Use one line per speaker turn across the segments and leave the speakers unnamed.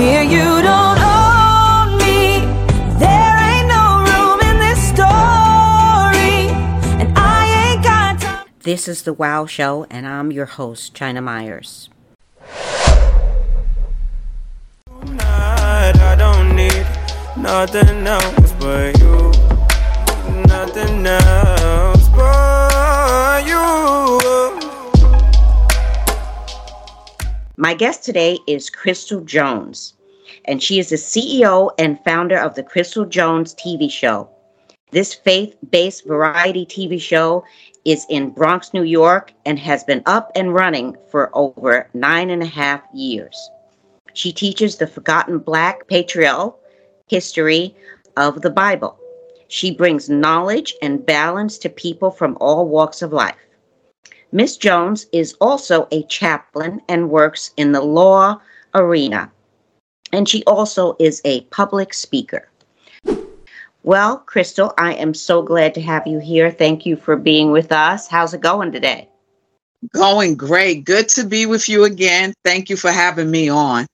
Dear, you don't own me. There ain't no room in this story. And I ain't got time.
This is The Wow Show, and I'm your host, China Myers.
Tonight, I don't need nothing else but you. Nothing else
My guest today is Crystal Jones, and she is the CEO and founder of the Crystal Jones TV show. This faith based variety TV show is in Bronx, New York, and has been up and running for over nine and a half years. She teaches the forgotten Black patriarchal history of the Bible. She brings knowledge and balance to people from all walks of life. Miss Jones is also a chaplain and works in the law arena. And she also is a public speaker. Well, Crystal, I am so glad to have you here. Thank you for being with us. How's it going today?
Going great. Good to be with you again. Thank you for having me on.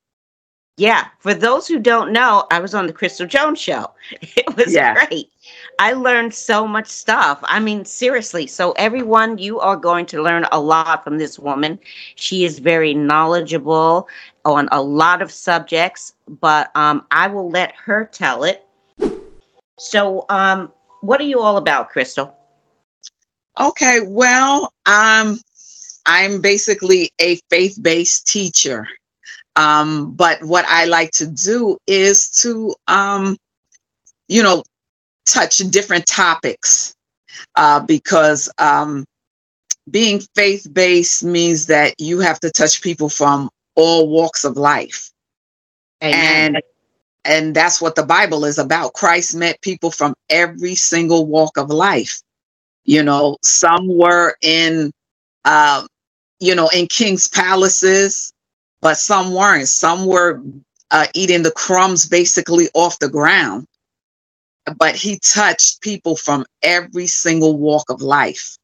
Yeah, for those who don't know, I was on the Crystal Jones show. It was
Yeah.
great. I learned so much stuff. I mean, seriously. So, everyone, you are going to learn a lot from this woman. She is very knowledgeable on a lot of subjects, but um, I will let her tell it. So, um, what are you all about, Crystal?
Okay, well, um, I'm basically a faith-based teacher. Um, but what I like to do is to, um, you know, touch different topics uh, because um, being faith-based means that you have to touch people from all walks of life. and and that's what the bible is about. Christ met people from every single walk of life. You know some were in um you know in king's palaces but some weren't some were uh, eating the crumbs basically off the ground but he touched people from every single walk of life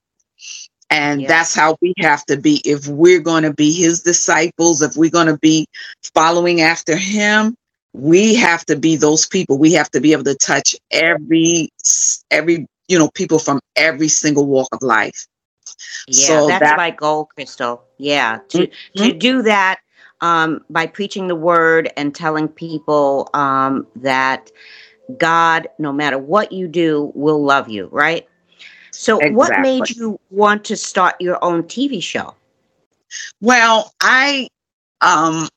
and
Yeah.
that's how we have to be if we're going to be his disciples if we're going to be following after him we have to be those people we have to be able to touch every every you know people from every single walk of life
Yeah,
So
that's
that-
my goal, Crystal. Yeah, to to
Mhm.
do that um, by preaching the word and telling people um, that God, no matter what you do, will love you. Right. So, what made you want to start your own TV show?
well i um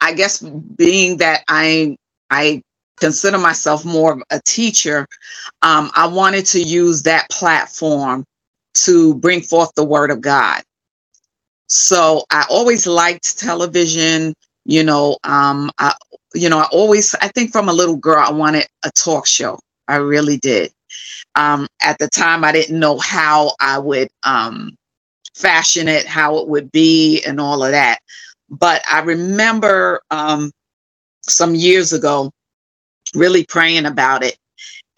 i guess being that i i consider myself more of a teacher um i wanted to use that platform to bring forth the word of god so i always liked television you know um i you know i always i think from a little girl i wanted a talk show. I really did. Um at the time i didn't know how i would um fashion it how it would be and all of that. But i remember um some years ago really praying about it.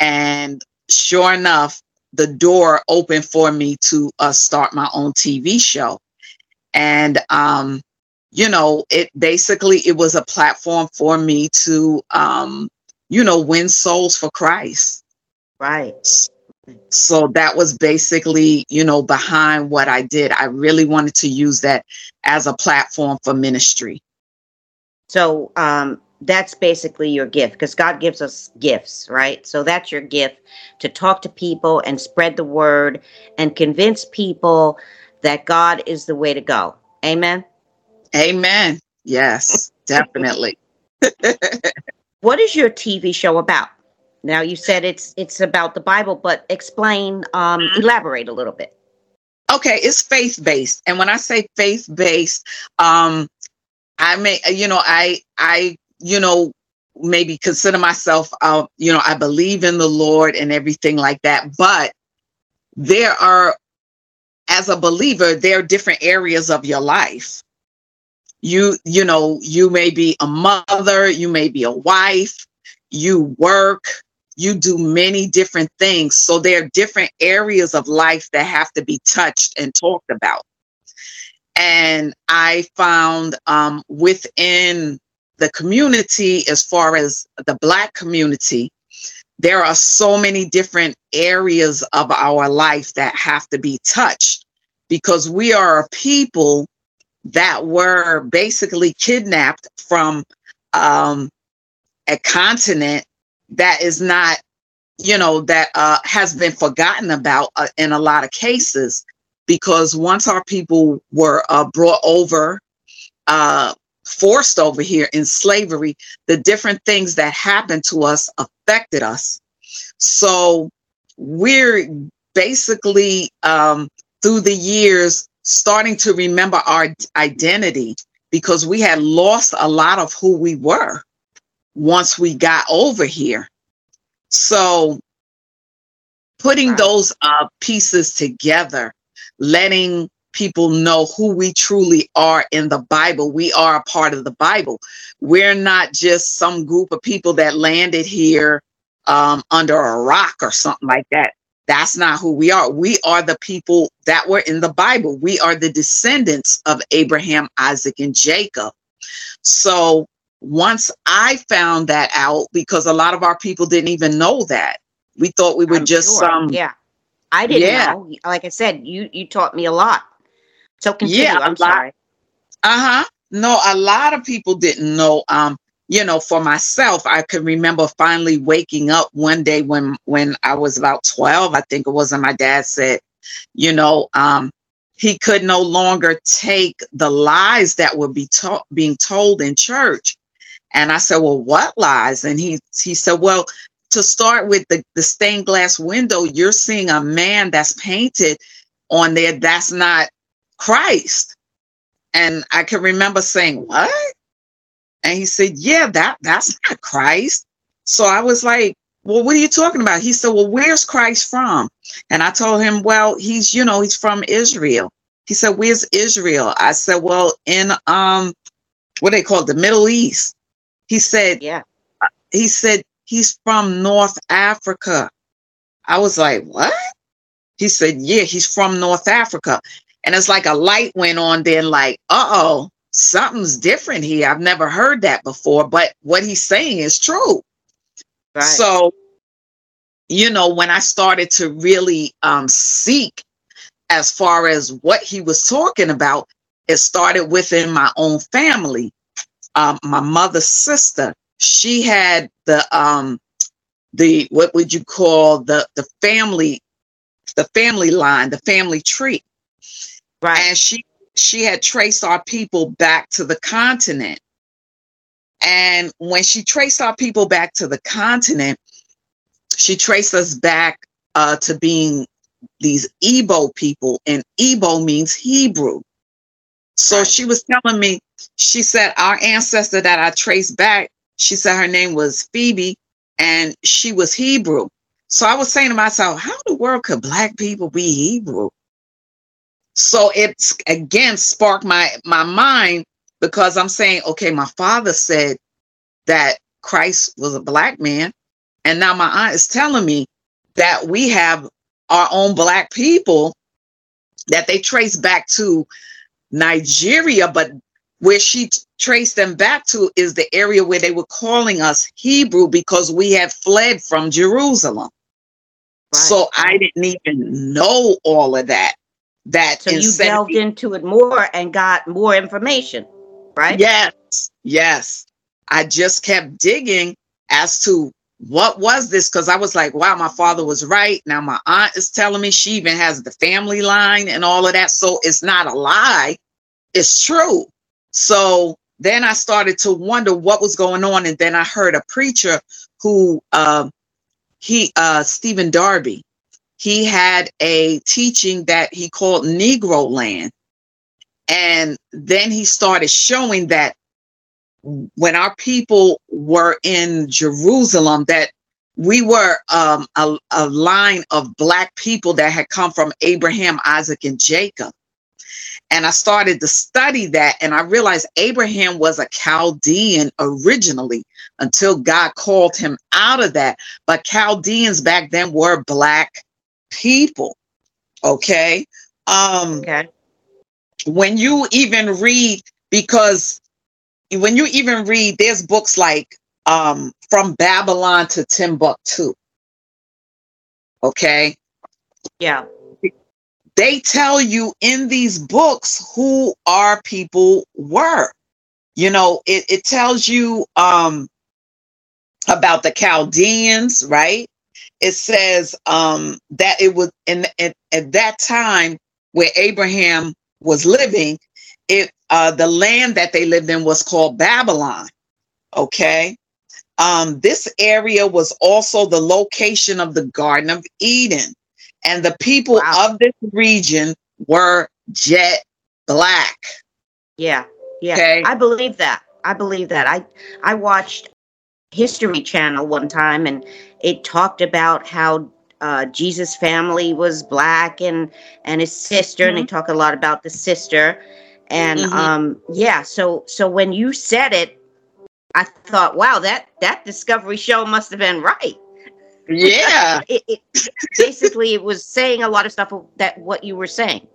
And sure enough the door opened for me to uh, start my own tv show and um you know it basically it was a platform for me to um you know win souls for christ
Right.
so that was basically you know behind what i did i really wanted to use that as a platform for ministry
So, um, that's basically your gift because God gives us gifts, right? So that's your gift to talk to people and spread the word and convince people that God is the way to go. Amen.
amen yes definitely
What is your TV show about? Now you said it's it's about the Bible, but explain, um, elaborate a little bit.
okay it's faith based and when i say faith based um i may you know i i you know maybe consider myself uh, you know i believe in the lord and everything like that but there are as a believer there are different areas of your life. You you know you may be a mother you may be a wife you work you do many different things. So there are different areas of life that have to be touched and talked about. And i found um, within the community, as far as the Black community, there are so many different areas of our life that have to be touched because we are a people that were basically kidnapped from um, a continent that is not, you know, that uh, has been forgotten about uh, in a lot of cases. Because once our people were uh, brought over, uh, forced over here in slavery, the different things that happened to us affected us. So we're basically um, through the years starting to remember our identity because we had lost a lot of who we were once we got over here. So putting those uh, pieces together, letting people know who we truly are in the Bible. We are a part of the Bible. We're not just some group of people that landed here um, under a rock or something like that. That's not who we are. We are the people that were in the Bible. We are the descendants of Abraham, Isaac, and Jacob. So once I found that out, because a lot of our people didn't even know that, we thought we were
I'm
just
sure.
some.
yeah. I didn't
Yeah.
know. Like I said, you you taught me a lot. So continue.
Yeah,
I'm
lot.
sorry.
Uh-huh. No, a lot of people didn't know. Um, you know, for myself, I can remember finally waking up one day when when I was about 12, I think it was, and my dad said, you know, um, he could no longer take the lies that were be taught being told in church. And I said, Well, what lies? And he he said, Well, to start with the, the stained glass window, you're seeing a man that's painted on there that's not Christ. And I can remember saying, What? And he said, Yeah, that that's not Christ. So I was like, Well, what are you talking about? He said, Well, where's Christ from? And I told him, Well, he's, you know, he's from Israel. He said, Where's Israel? I said, Well, in um what they call it, the Middle East. He said,
Yeah.
he said he's from North Africa. I was like, what? He said, yeah, he's from North Africa. And it's like a light went on then like, uh-oh, something's different here. I've never heard that before, but what he's saying is true.
Right.
So, you know, when I started to really um, seek as far as what he was talking about, it started within my own family. Um, my mother's sister, she had the um, the what would you call the the family, the family line, the family tree,
right.
and she she had traced our people back to the continent. And when she traced our people back to the continent, she traced us back uh, to being these Ebo people, and Ebo means Hebrew. So
Right.
she was telling me, she said, our ancestor that I traced back, she said her name was Phoebe, and she was Hebrew. So I was saying to myself, how in the world could black people be Hebrew? So it's again sparked my my mind because I'm saying, okay, my father said that Christ was a black man, and now my aunt is telling me that we have our own black people that they trace back to Nigeria, but where she t- traced them back to is the area where they were calling us Hebrew because we had fled from Jerusalem.
Right.
So I didn't even know all of that. That
So you
70
delved into it more and got more information, right?
Yes, yes. I just kept digging as to what was this because I was like, wow, my father was right. Now my aunt is telling me she even has the family line and all of that. So it's not a lie, it's true. So then I started to wonder what was going on. And then I heard a preacher who, um, he, uh, Stephen Darby, he had a teaching that he called Negro Land. And then he started showing that when our people were in Jerusalem, that we were um, a, a line of black people that had come from Abraham, Isaac, and Jacob. And I started to study that, and I realized Abraham was a Chaldean originally until God called him out of that. But Chaldeans back then were black people. Okay. Um,
Okay.
when you even read because when you even read, there's books like um, From Babylon to Timbuktu. Okay.
Yeah.
They tell you in these books who our people were. You know, it, it tells you um, about the Chaldeans, right? It says um, that it was in at, at that time where Abraham was living, it uh, the land that they lived in was called Babylon. Okay. Um, this area was also the location of the Garden of Eden. And the people
Wow.
of this region were jet black.
Yeah. Yeah.
Okay.
I believe that. I believe that. I I watched History Channel one time and it talked about how uh, Jesus' family was black and and his sister, and they talk a lot about the sister. And
Mhm.
um, yeah, so so when you said it, I thought, wow, that that Discovery show must have been right.
Yeah.
It, it basically it was saying a lot of stuff that what you were saying.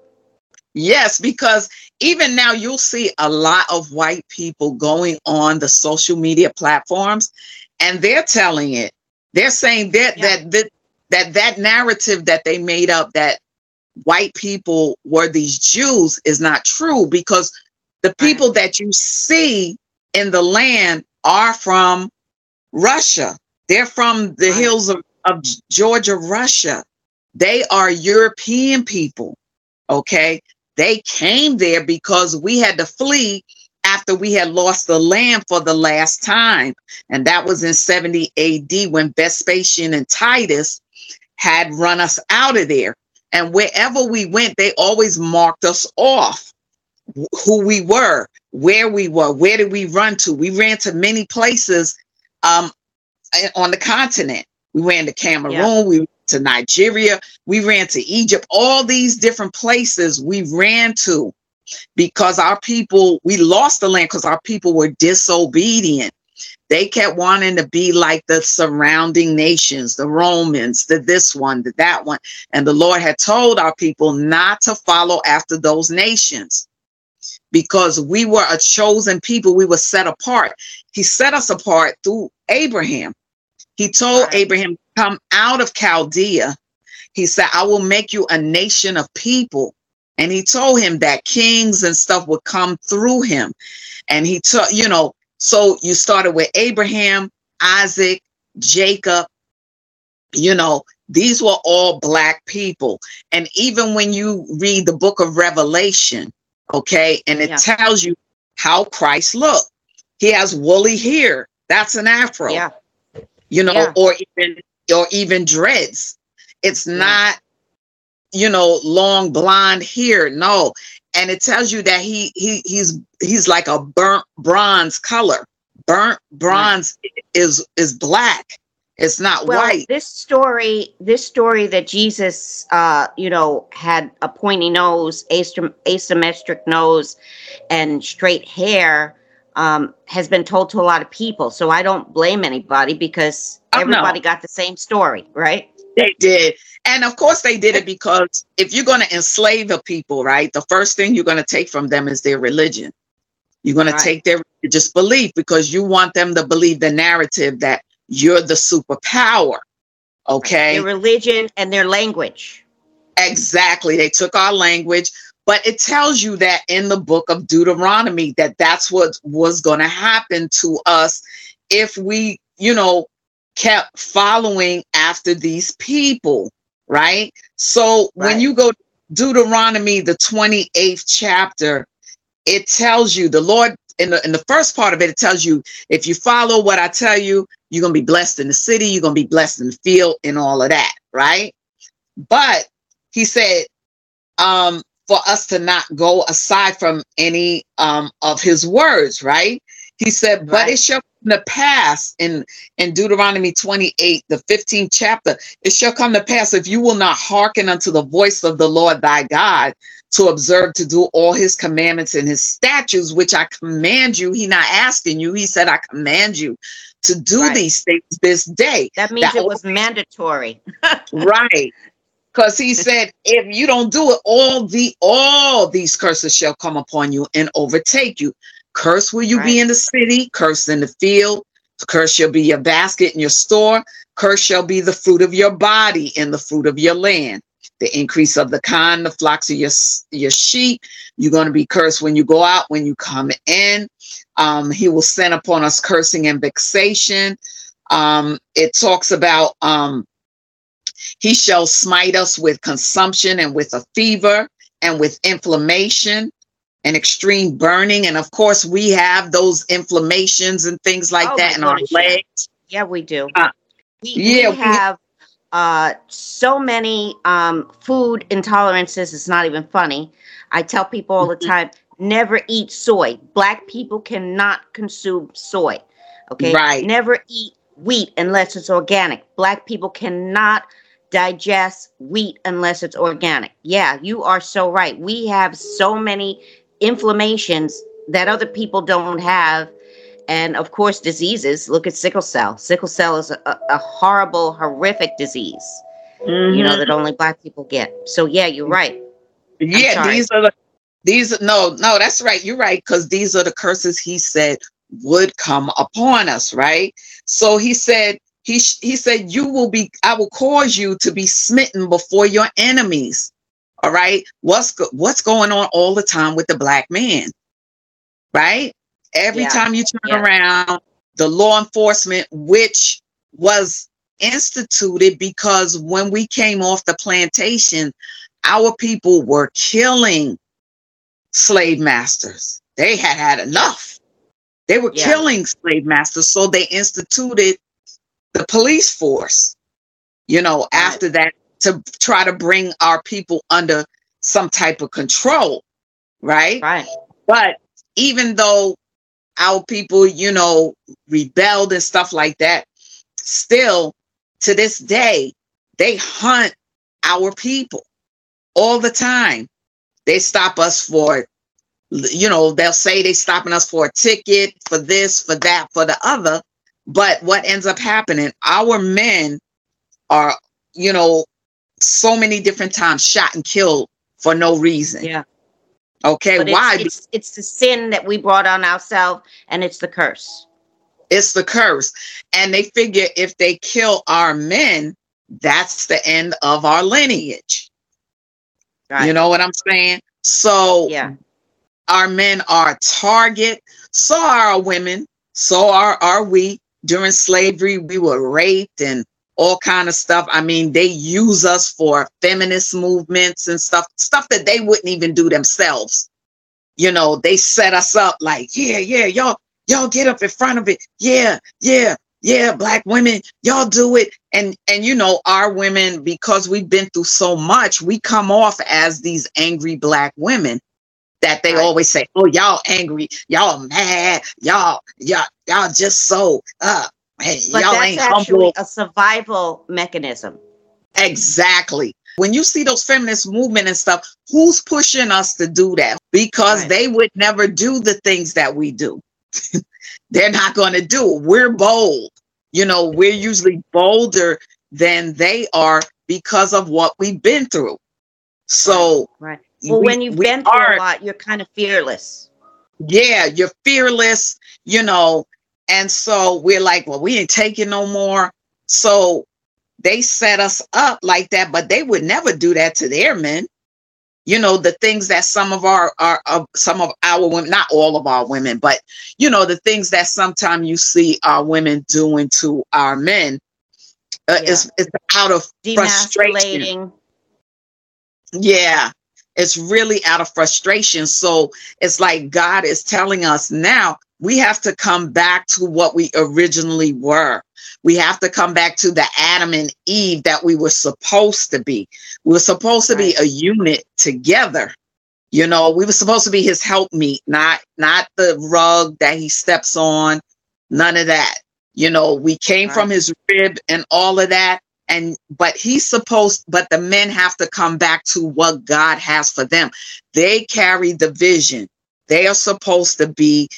Yes, because even now you'll see a lot of white people going on the social media platforms and they're telling it. They're saying that
Yeah.
that, that that that narrative that they made up that white people were these Jews is not true because the people that you see in the land are from Russia. They're from the hills of, of Georgia, Russia. They are European people. Okay. They came there because we had to flee after we had lost the land for the last time. And that was in 70 AD when Vespasian and Titus had run us out of there. And wherever we went, they always marked us off who we were, where we were, where did we run to. We ran to many places um, eh, on the continent. We ran to Cameroon, we went to Nigeria, we ran to Egypt, all these different places we ran to because our people, we lost the land because our people were disobedient. They kept wanting to be like the surrounding nations, the Romans, the this one, the that one. And the Lord had told our people not to follow after those nations because we were a chosen people. We were set apart. He set us apart through Abraham. He told. Abraham, Come out of Chaldea. He said, I will make you a nation of people. And he told him that kings and stuff would come through him. And he took, you know, so you started with Abraham, Isaac, Jacob, you know, these were all black people. And even when you read the book of Revelation, okay, and it
Yeah.
tells you how Christ looked. He has woolly hair. That's an afro
Yeah.
you know,
Yeah.
or even or even dreads. It's not, you know, long blonde hair. No, and it tells you that he he he's he's like a burnt bronze color. Burnt bronze is is black. It's not
well,
white.
this story, this story that Jesus, uh, you know, had a pointy nose, asym- asymmetric nose, and straight hair, um, has been told to a lot of people. So I don't blame anybody because
Oh, no.
everybody got the same story, right?
They did. And of course they did it because if you're going to enslave a people, right, the first thing you're going to take from them is their religion. You're going
Right.
to take their religious belief because you want them to believe the narrative that you're the superpower. Okay.
Their religion and their language.
Exactly. They took our language, but it tells you that in the book of Deuteronomy that that's what was going to happen to us if we, you know, kept following after these people, right? So when you go to Deuteronomy the 28th chapter, it tells you the Lord in the in the first part of it, it tells you if you follow what I tell you, you're gonna be blessed in the city, you're gonna be blessed in the field, and all of that, right? But he said, um, for us to not go aside from any um of his words, right? He said, but it shall come to pass in in Deuteronomy 28, the 15th chapter, it shall come to pass if you will not hearken unto the voice of the Lord thy God to observe to do all his commandments and his statutes, which I command you. He not asking you, he said, I command you to do
Right.
these things this day.
That means
That
it was mandatory.
right. Because he said, if you don't do it, all the all these curses shall come upon you and overtake you. Curse will you
Right.
be in the city, curse in the field, curse shall be your basket in your store, curse shall be the fruit of your body and the fruit of your land. The increase of the kind, the flocks of your, your sheep. You're going to be cursed when you go out, when you come in. Um, he will send upon us cursing and vexation. Um, it talks about um, he shall smite us with consumption and with a fever and with inflammation and extreme burning. And of course, we have those inflammations and things like
Oh,
that in our
goodness, yeah.
legs.
Yeah, we do.
Uh,
we,
yeah,
we
we-
have uh, so many um, food intolerances. It's not even funny. I tell people all the
Mm-hmm.
time never eat soy. Black people cannot consume soy. Okay.
Right.
Never eat wheat unless it's organic. Black people cannot digest wheat unless it's organic. Yeah, you are so right. We have so many inflammations that other people don't have and of course diseases look at sickle cell sickle cell is a, a horrible horrific disease you
Mm-hmm.
know that only black people get so yeah you're right
yeah, these are the these no, no, that's right. You're right, because these are the curses he said would come upon us, right? So he said, he he said, You will be, I will cause you to be smitten before your enemies. All right. What's go- what's going on all the time with the black man? Right? Every
Yeah.
time you turn
Yeah.
around, the law enforcement, which was instituted because when we came off the plantation, our people were killing slave masters. They had had enough. They were
Yeah.
killing slave masters, so they instituted the police force. You know, after that, to try to bring our people under some type of control, right?
right
But even though our people, you know, rebelled and stuff like that, still to this day, they hunt our people all the time. They stop us for, you know, they'll say they stopping us for a ticket, for this, for that, for the other. But what ends up happening, our men are, you know, so many different times shot and killed for no reason.
yeah
Okay,
but
why?
it's, it's it's the sin that we brought on ourselves and it's the curse
it's the curse. And they figure if they kill our men, that's the end of our lineage.
right
You know what I'm saying? So
yeah
our men are a target. So are our women. So are, are we. During slavery, we were raped and all kind of stuff. I mean, they use us for feminist movements and stuff, stuff that they wouldn't even do themselves. You know, they set us up like, yeah, yeah, y'all, y'all get up in front of it. Yeah, yeah, yeah, black women, y'all do it. And and you know, our women, because we've been through so much, we come off as these angry black women that they
Right.
always say, "Oh, y'all angry, y'all mad, y'all, y'all, y'all just so uh, hey,
but
y'all
that's
ain't
actually
humble."
a survival mechanism
Exactly. When you see those feminist movement and stuff, who's pushing us to do that? Because
Right.
they would never do the things that we do. They're not going to do it. We're bold. You know, we're usually bolder than they are because of what we've been through. So,
right well
we-
when you've
we
been through
are-
a lot you're kind of fearless
yeah, you're fearless, you know. And so we're like, well, we ain't taking no more. So they set us up like that, but they would never do that to their men. You know, the things that some of our, our, uh, some of our women, not all of our women, but you know, the things that sometimes you see our women doing to our men uh,
Yeah.
is, is out of frustration. Yeah, it's really out of frustration. So it's like God is telling us now we have to come back to what we originally were. We have to come back to the Adam and Eve that we were supposed to be. We were supposed to be a unit together. You know, we were supposed to be his helpmeet, not not the rug that he steps on, none of that. You know, we came from his rib and all of that and but he's supposed but the men have to come back to what god has for them they carry the vision they are supposed to be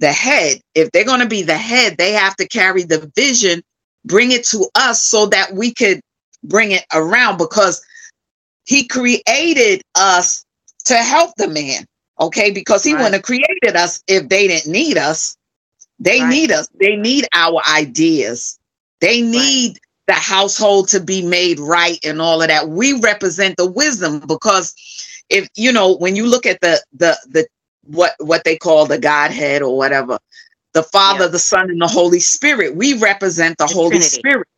the head if they're going to be the head they have to carry the vision bring it to us so that we could bring it around because he created us to help the man Okay, because he
Right.
wouldn't have created us if they didn't need us. They
Right.
need us. They need our ideas. They need the household to be made right and all of that. We represent the wisdom because if you know when you look at the the the what what they call the Godhead or whatever, the Father,
Yeah.
the Son, and the Holy Spirit, we represent the,
The
Holy
Trinity.
Spirit.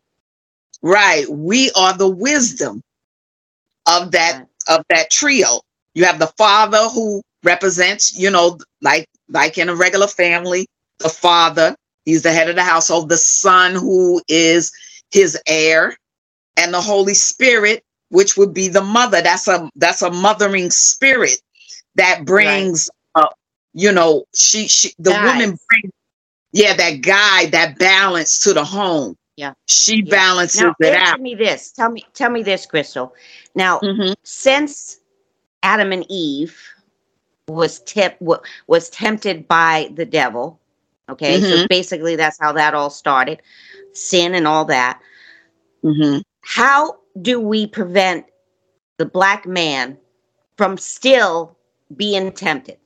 Right. We are the wisdom of that
Right.
of that trio. You have the father who represents, you know, like like in a regular family, the father, he's the head of the household, the son who is his heir, and the Holy Spirit, which would be the mother. That's a that's a mothering spirit that brings you know, she she the
Guides.
woman brings yeah, that guy that balance to the home.
Yeah.
She
Yeah.
balances
Now,
it out.
me this. Tell me, tell me this, Crystal. Now,
Mhm.
since Adam and Eve was tip was tempted by the devil, okay, so
Mhm.
basically that's how that all started, sin and all that.
Mhm.
How do we prevent the black man from still being tempted?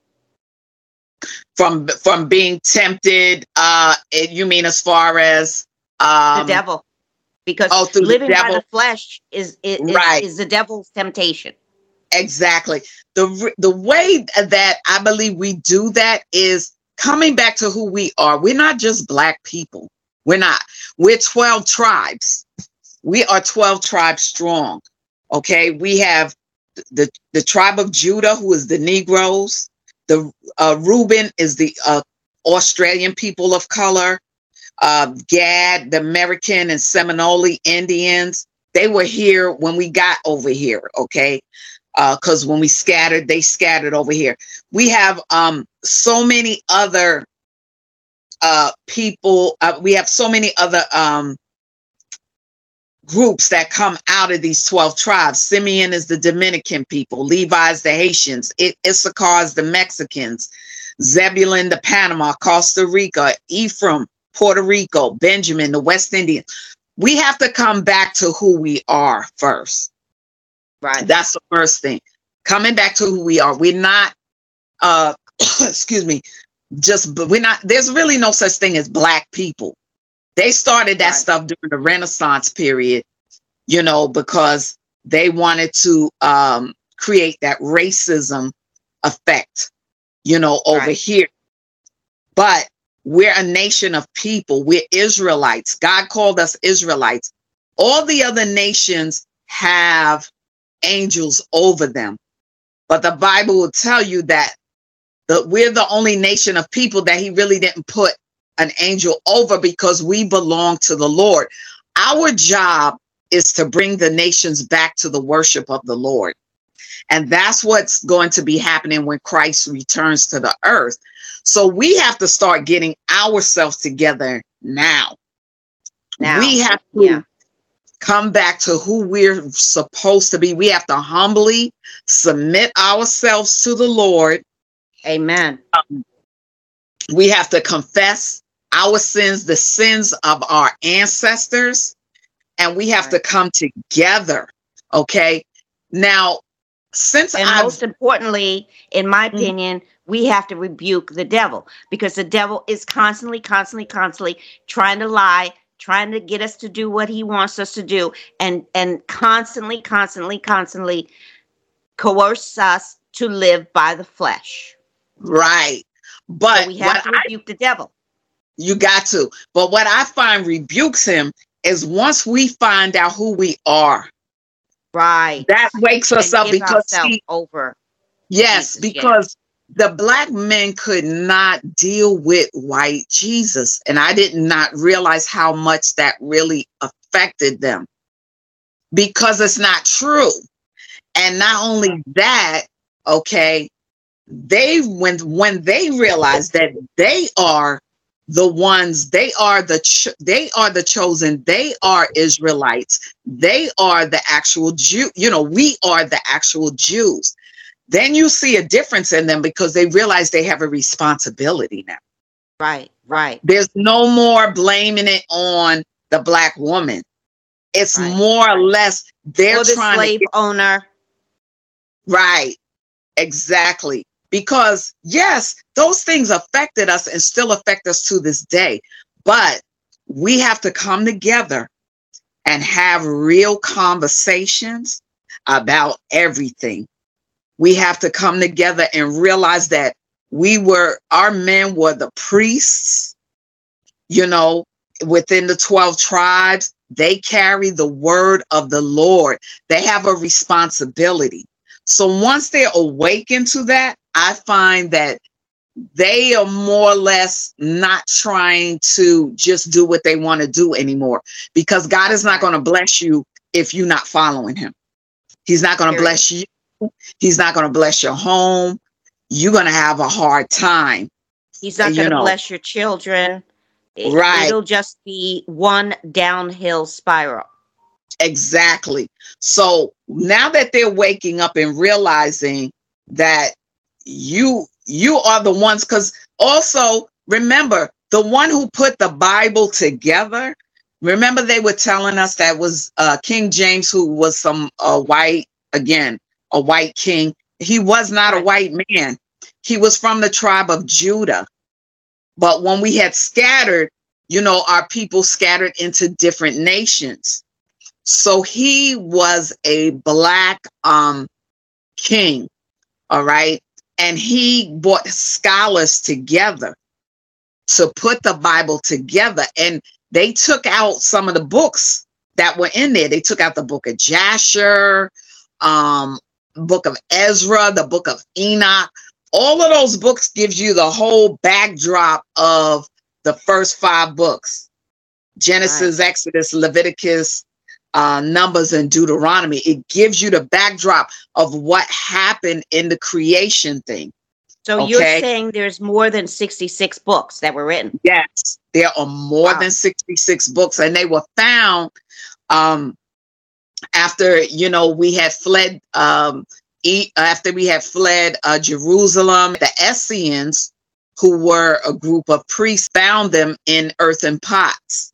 From from being tempted uh it- you mean as far as um
the devil, because
oh, through the
living by the flesh is is, is-
Right.
is the devil's temptation.
exactly. The the way that i believe we do that is coming back to who we are. We're not just black people. We're not. We're 12 tribes. We are 12 tribes strong. Okay? We have the the tribe of judah who is the negroes the uh, reuben is the uh, australian people of color uh, gad the american and seminole indians they were here when we got over here okay Uh, because when we scattered, they scattered over here. We have um, so many other uh, people. Uh, we have so many other um, groups that come out of these 12 tribes. Simeon is the Dominican people, Levi's the Haitians, I- Issachar is the Mexicans, Zebulun the Panama, Costa Rica, Ephraim, Puerto Rico, Benjamin, the West Indians. We have to come back to who we are first.
Right.
That's the first thing. Coming back to who we are. We're not uh excuse me, just but we're not there's really no such thing as black people. They started that
Right.
stuff during the Renaissance period, you know, because they wanted to um create that racism effect, you know, over
Right.
here. But we're a nation of people. We're Israelites. God called us Israelites. All the other nations have angels over them. But the Bible will tell you that the, we're the only nation of people that he really didn't put an angel over because we belong to the Lord. Our job is to bring the nations back to the worship of the Lord. And that's what's going to be happening when Christ returns to the earth. So we have to start getting ourselves together now.
Now.
we have to
Yeah.
come back to who we're supposed to be. We have to humbly submit ourselves to the Lord.
Amen.
Um, we have to confess our sins, the sins of our ancestors, and we have to come together. Okay. Now, since
And
I've
most importantly, in my
Mhm.
opinion, we have to rebuke the devil because the devil is constantly, constantly, constantly trying to lie, trying to get us to do what he wants us to do, and and constantly, constantly, constantly coerce us to live by the flesh.
right, but
So we have to
I-
rebuke the devil.
You got to. But what I find rebukes him is once we find out who we are,
Right.
that wakes us
And
up because he,
over.
Yes,
Jesus,
because the black men could not deal with white Jesus. And I did not realize how much that really affected them because it's not true. And not only that, okay, they when when they realize that they are the ones they are the ch- they are the chosen they are israelites they are the actual jew you know we are the actual jews then you see a difference in them because they realize they have a responsibility now.
Right. Right.
There's no more blaming it on the black woman. It's
Right.
more or less they're
or the
trying
slave
to get,
owner.
right. Exactly. Because yes, those things affected us and still affect us to this day. But we have to come together and have real conversations about everything. We have to come together and realize that we were, our men were the priests, you know, within the 12 tribes. They carry the word of the Lord. They have a responsibility. So once they're awakened to that, I find that they are more or less not trying to just do what they want to do anymore because God is not going to bless you if you're not following him. He's not going to bless you. He's not going to bless your home. You're going to have a hard time.
He's not going to bless your children. It,
Right.
It'll just be one downhill spiral.
Exactly. So now that they're waking up and realizing that you you are the ones cuz also remember the one who put the Bible together remember they were telling us that was uh King James who was some uh, white again a white king. He was not a white man. He was from the tribe of Judah. But when we had scattered you know our people scattered into different nations. So he was a black um king, all right? And he brought scholars together to put the Bible together. And they took out some of the books that were in there. They took out the book of Jasher, um, book of Ezra, the book of Enoch. All of those books gives you the whole backdrop of the first five books. Genesis, Exodus, Leviticus, uh, Numbers, and Deuteronomy. It gives you the backdrop of what happened in the creation thing.
So you're saying there's more than 66 books that were written.
Yes, there are more
Wow.
than 66 books, and they were found um, after you know we had fled. Um, e- after we had fled uh, Jerusalem, the Essenes, who were a group of priests, found them in earthen pots,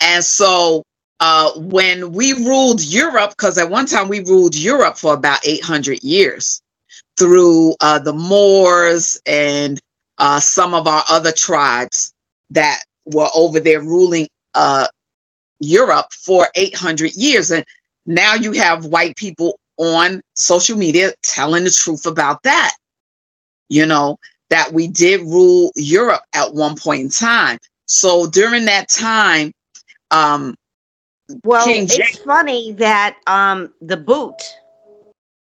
and so uh, when we ruled Europe, because at one time we ruled Europe for about 800 years through uh, the Moors and uh, some of our other tribes that were over there ruling uh, Europe for 800 years. And now you have white people on social media telling the truth about that. You know, that we did rule Europe at one point in time. So during that time, um,
Well, it's funny that um, the boot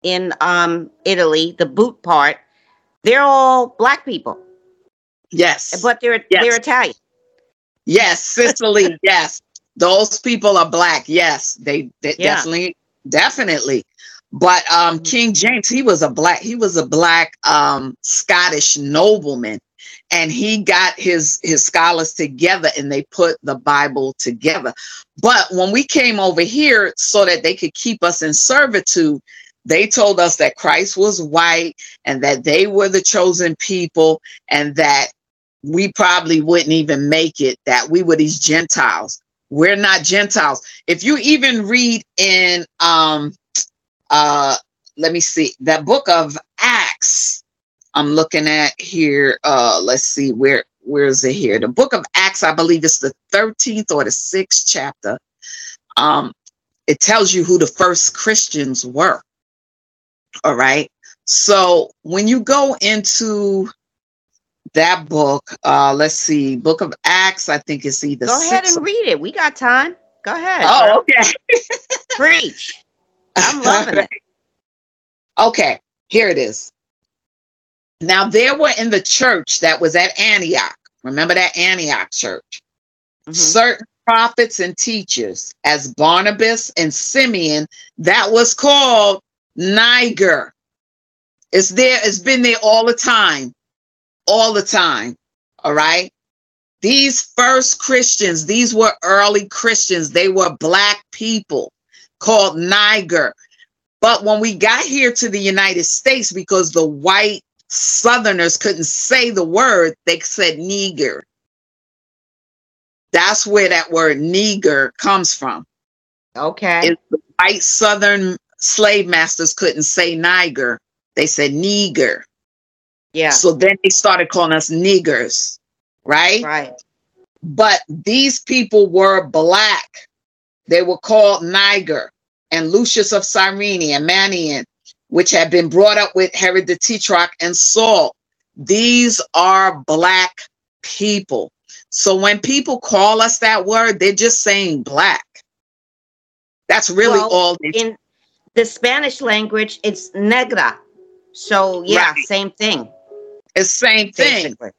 in um, Italy, the boot part, they're all black people,
yes,
but they're
Yes.
they're Italian.
Yes, Sicily. yes, those people are black. Yes, they, they
Yeah.
definitely, definitely. But um,
Mhm.
King James, he was a black. He was a black um, Scottish nobleman, and he got his his scholars together, and they put the Bible together. But when we came over here, so that they could keep us in servitude, they told us that Christ was white, and that they were the chosen people, and that we probably wouldn't even make it, that we were these Gentiles. We're not Gentiles. If you even read in um uh let me see that book of Acts, I'm looking at here. Uh let's see where where is it here? The book of Acts, I believe it's the 13th or the 6th chapter. Um it tells you who the first Christians were. All right. So when you go into that book, uh, let's see, Book of Acts, I think it's either
Go ahead and read it. We got time. Go ahead.
Oh, okay.
Preach. I'm loving it.
Okay, here it is. Now there were in the church that was at Antioch. Remember that Antioch church?
Mhm.
Certain prophets and teachers, as Barnabas and Simeon, that was called Niger. It's there, it's been there all the time. All the time. All right. These first Christians, these were early Christians. They were black people called Niger. But when we got here to the United States, because the white Southerners couldn't say the word, they said Niger. That's where that word Niger comes from.
Okay.
It's the white Southern slave masters couldn't say Niger. they said nigger.
Yeah.
So then they started calling us niggers, right?
right.
But these people were black. They were called Niger and Lucius of Cyrene and Manaen, which had been brought up with Herod the Tetrarch and Saul. These are black people. So when people call us that word, they're just saying black. That's really
Well,
all
In the Spanish language, it's negra. So yeah,
Right.
same thing.
it's same thing.
Mhm.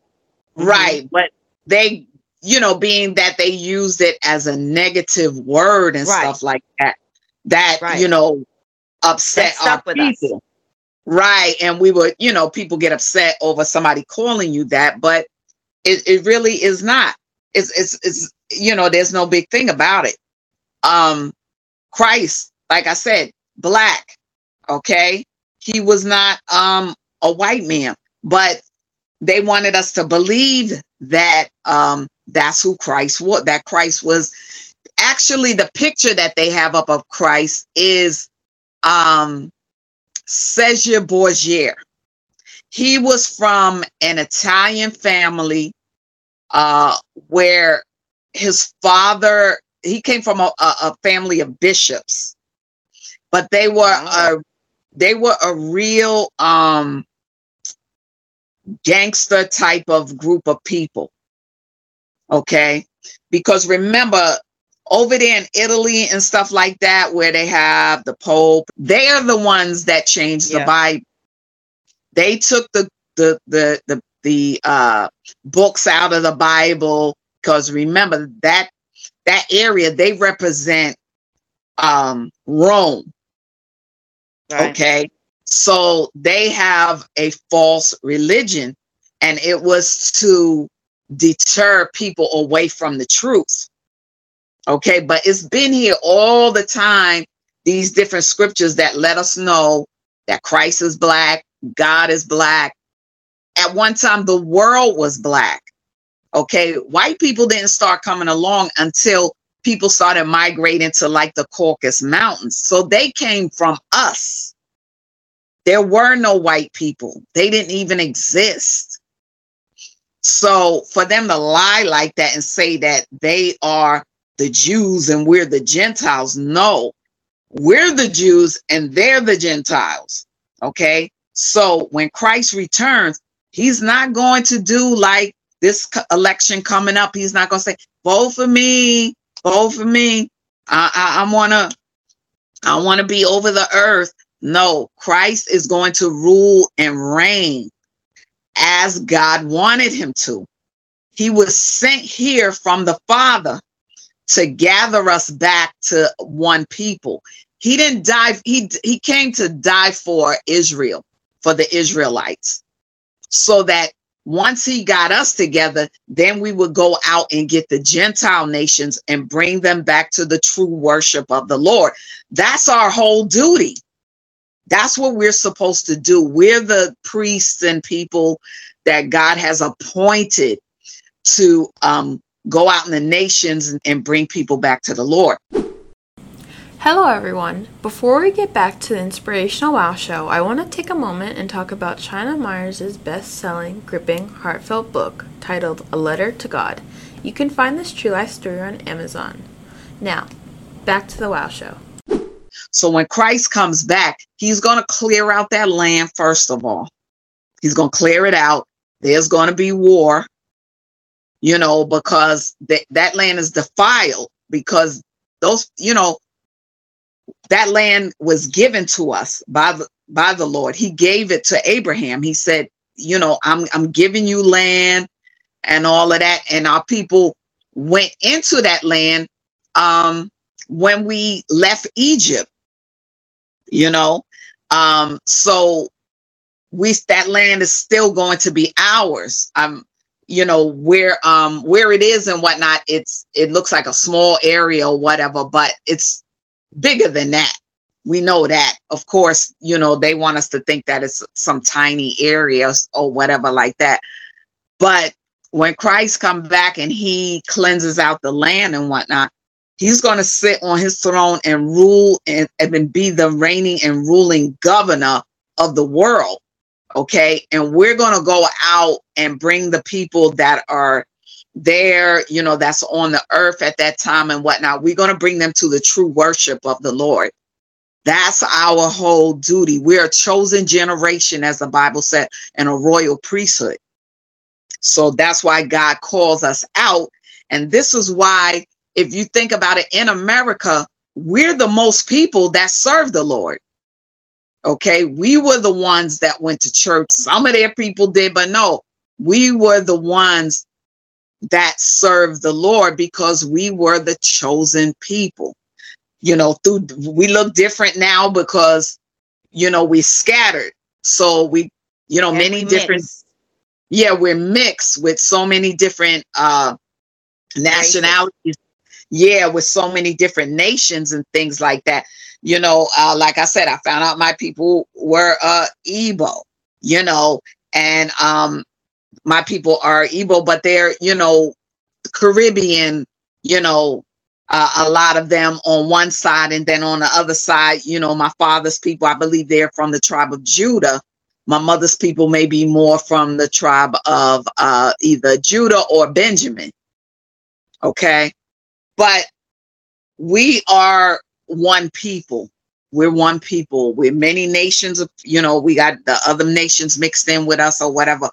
Right. But they, you know, being that they used it as a negative word and
Right.
stuff like that, that,
Right.
you know, upset our
with us.
people. Right. And we would, you know, people get upset over somebody calling you that, but it, it really is not. It's, it's, it's, you know, there's no big thing about it. Um, Christ, like I said, black. Okay. He was not, um, a white man, but they wanted us to believe that um that's who Christ was that Christ was actually the picture that they have up of Christ is um Sergio Borgia. He was from an Italian family uh where his father he came from a, a, a family of bishops but they were
Wow.
a they were a real um gangster type of group of people. Okay. Because remember, over there in Italy and stuff like that, where they have the Pope, they are the ones that changed the Bible. They took the the the the the uh books out of the Bible because remember that that area they represent um Rome.
Right.
Okay. So they have a false religion, and it was to deter people away from the truth. Okay. But it's been here all the time, these different scriptures that let us know that Christ is black, God is black. At one time, the world was black. Okay. White people didn't start coming along until people started migrating to like the Caucasus Mountains. So they came from us. There were no white people, they didn't even exist. So for them to lie like that and say that they are the Jews and we're the Gentiles, no, we're the Jews and they're the Gentiles. Okay. So when Christ returns, he's not going to do like this election coming up. He's not going to say, vote for me, vote for me. I, I, I want to, I want to be over the earth. No, Christ is going to rule and reign as God wanted him to. He was sent here from the Father to gather us back to one people. He didn't die, he, he came to die for Israel, for the Israelites, so that once he got us together, then we would go out and get the Gentile nations and bring them back to the true worship of the Lord. That's our whole duty. That's what we're supposed to do. We're the priests and people that God has appointed to um, go out in the nations and, bring people back to the Lord.
Hello, everyone. Before we get back to the Inspirational Wow Show, I want to take a moment and talk about China Myers' best selling, gripping, heartfelt book titled A Letter to God. You can find this true life story on Amazon. Now, back to the Wow Show.
So when Christ comes back, he's going to clear out that land, first of all. He's going to clear it out. There's going to be war, you know, because th- that land is defiled because those, you know, that land was given to us by the by the Lord. He gave it to Abraham. He said, you know, I'm I'm giving you land and all of that. And our people went into that land um when we left Egypt, you know. Um, so we that land is still going to be ours. Um, you know, where um where it is and whatnot, it's it looks like a small area or whatever, but it's bigger than that. We know that. Of course, you know, they want us to think that it's some tiny areas or whatever like that. But when Christ comes back and he cleanses out the land and whatnot, he's going to sit on his throne and rule and, and be the reigning and ruling governor of the world. Okay. And we're going to go out and bring the people that are there, you know, that's on the earth at that time and whatnot. We're going to bring them to the true worship of the Lord. That's our whole duty. We're a chosen generation, as the Bible said, and a royal priesthood. So that's why God calls us out. And this is why, if you think about it, in America, we're the most people that serve the Lord. Okay. We were the ones that went to church. Some of their people did, but no, we were the ones that served the Lord because we were the chosen people. You know, through we look different now because you know we scattered. So we, you know,
And
many different
mix.
yeah, we're mixed with so many different uh nationalities. Yeah, with so many different nations and things like that. You know, uh, like I said, I found out my people were uh Igbo, you know, and um my people are Igbo, but they're, you know, Caribbean, you know, uh, a lot of them on one side, and then on the other side, you know, my father's people, I believe they're from the tribe of Judah. My mother's people may be more from the tribe of uh, either Judah or Benjamin. Okay. But we are one people. We're one people. We're many nations you know, we got the other nations mixed in with us or whatever.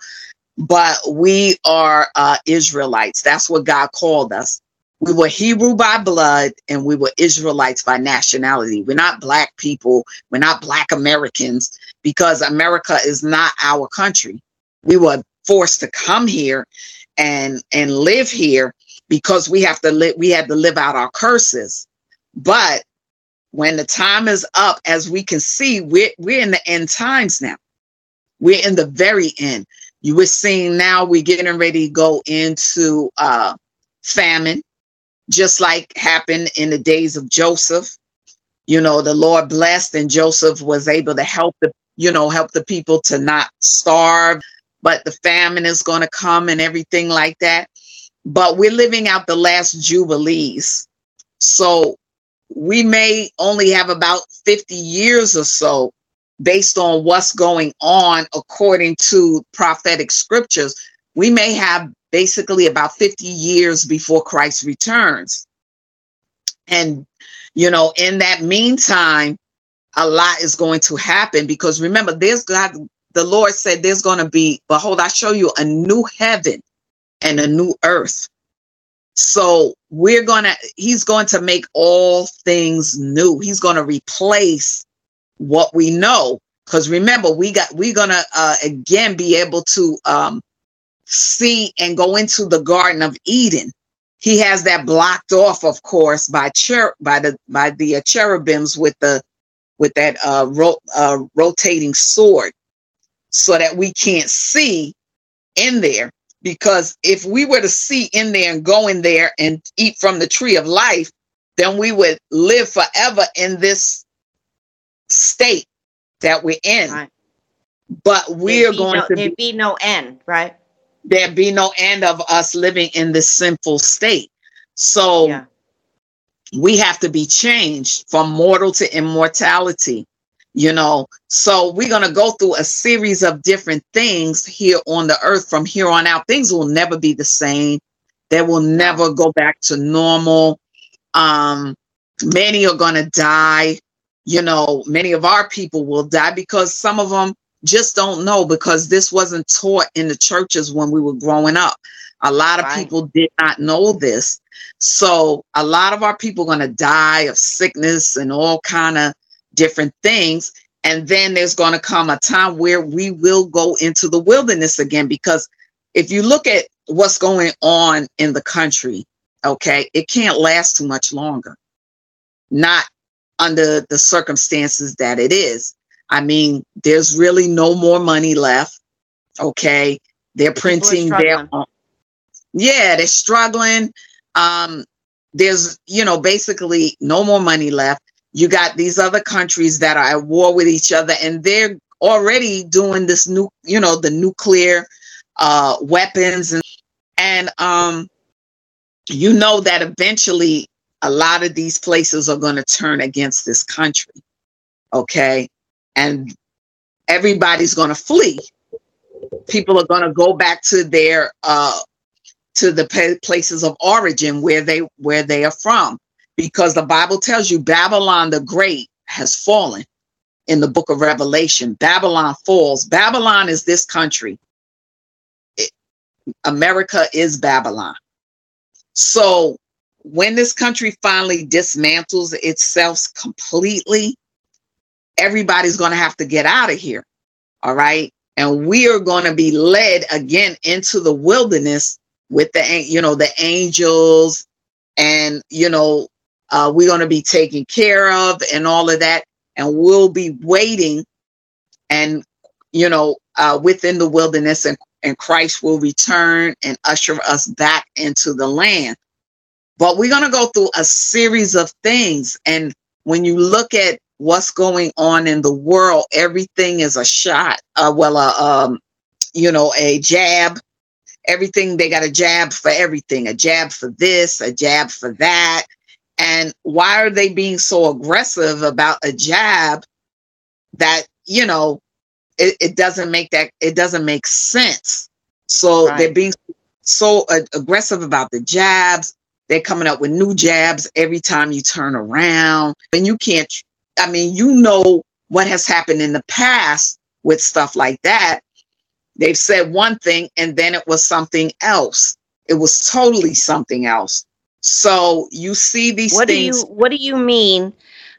But we are uh, Israelites. That's what God called us. We were Hebrew by blood and we were Israelites by nationality. We're not black people. We're not black Americans because America is not our country. We were forced to come here and and live here because we have to live we had to live out our curses. But when the time is up, as we can see, we're we're in the end times now. We're in the very end. You were seeing now we're getting ready to go into uh famine, just like happened in the days of Joseph. You know, the Lord blessed and Joseph was able to help the, you know, help the people to not starve, but the famine is going to come and everything like that. But we're living out the last jubilees. So we may only have about 50 years or so based on what's going on according to prophetic scriptures. We may have basically about 50 years before Christ returns. And, you know, in that meantime, a lot is going to happen because remember, there's God, the Lord said there's going to be, behold, I show you a new heaven and a new earth. So we're going to, he's going to make all things new. He's going to replace what we know. Because remember, we got, we're going to uh, again be able to um, see and go into the Garden of Eden. He has that blocked off, of course, by cher- by the by the uh, cherubims with the with that uh, ro- uh, rotating sword, so that we can't see in there. Because if we were to see in there and go in there and eat from the tree of life, then we would live forever in this state that we're in.
Right.
But we're going
no,
to be
there'd be no end, right?
there be no end of us living in this sinful state. So
Yeah.
we have to be changed from mortal to immortality, you know. So we're going to go through a series of different things here on the earth from here on out. Things will never be the same. They will never go back to normal. Um, many are going to die. You know, many of our people will die because some of them just don't know because this wasn't taught in the churches when we were growing up. A lot of
Right.
people did not know this. So a lot of our people going to die of sickness and all kind of different things. And then there's going to come a time where we will go into the wilderness again because if you look at what's going on in the country, okay, it can't last too much longer. Not under the circumstances that it is. I mean, there's really no more money left. Okay. They're printing their own. Yeah, they're struggling. Um, there's, you know, basically no more money left. You got these other countries that are at war with each other, and they're already doing this new, you know, the nuclear uh weapons and and um you know that eventually a lot of these places are going to turn against this country okay and everybody's going to flee. People are going to go back to their uh, to the places of origin where they where they are from, because the Bible tells you Babylon the Great has fallen in the book of Revelation. Babylon falls. Babylon is this country. It- America is Babylon. So when this country finally dismantles itself completely, everybody's going to have to get out of here. All right. And we are going to be led again into the wilderness with the, you know, the angels and, you know, uh, we're going to be taken care of and all of that. And we'll be waiting and, you know, uh, within the wilderness and, and Christ will return and usher us back into the land. But we're going to go through a series of things. And when you look at what's going on in the world, everything is a shot, uh, well, uh, um, you know, a jab. Everything, they got a jab for everything, a jab for this, a jab for that. And why are they being so aggressive about a jab that, you know, it, it doesn't make that, it doesn't make sense. So
Right.
they're being so uh, aggressive about the jabs. They're coming up with new jabs every time you turn around. And you can't, I mean, you know what has happened in the past with stuff like that. They've said one thing and then it was something else. It was totally something else. So you see these
What do
things.
you What do you mean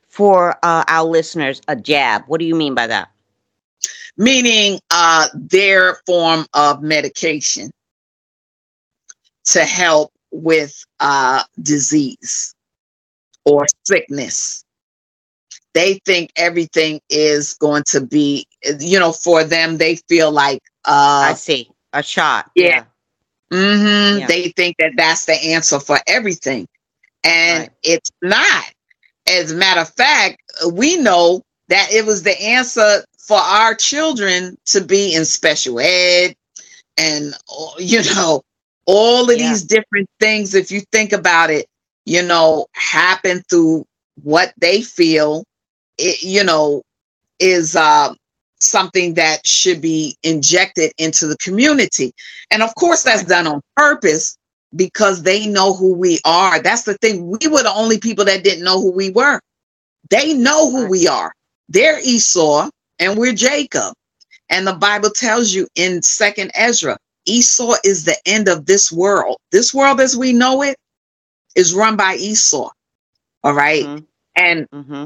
for uh, our listeners? A jab. What do you mean by that?
meaning uh, their form of medication to help with uh, disease or sickness. They think everything is going to be, you know, for them, they feel like, Uh, I
see. A shot.
yeah. Mhm,
Yeah.
they think that that's the answer for everything. And
Right.
it's not. As a matter of fact, we know that it was the answer for our children to be in special ed and you know all of
Yeah.
these different things if you think about it you know happen through what they feel it, you know is uh, something that should be injected into the community. And of course that's done on purpose because they know who we are. That's the thing. We were the only people that didn't know who we were. They know who we are. They're esau and we're jacob. And the bible tells you in second ezra esau is the end of this world. This world as we know it is run by esau. All right?
Mhm.
and
Mm-hmm.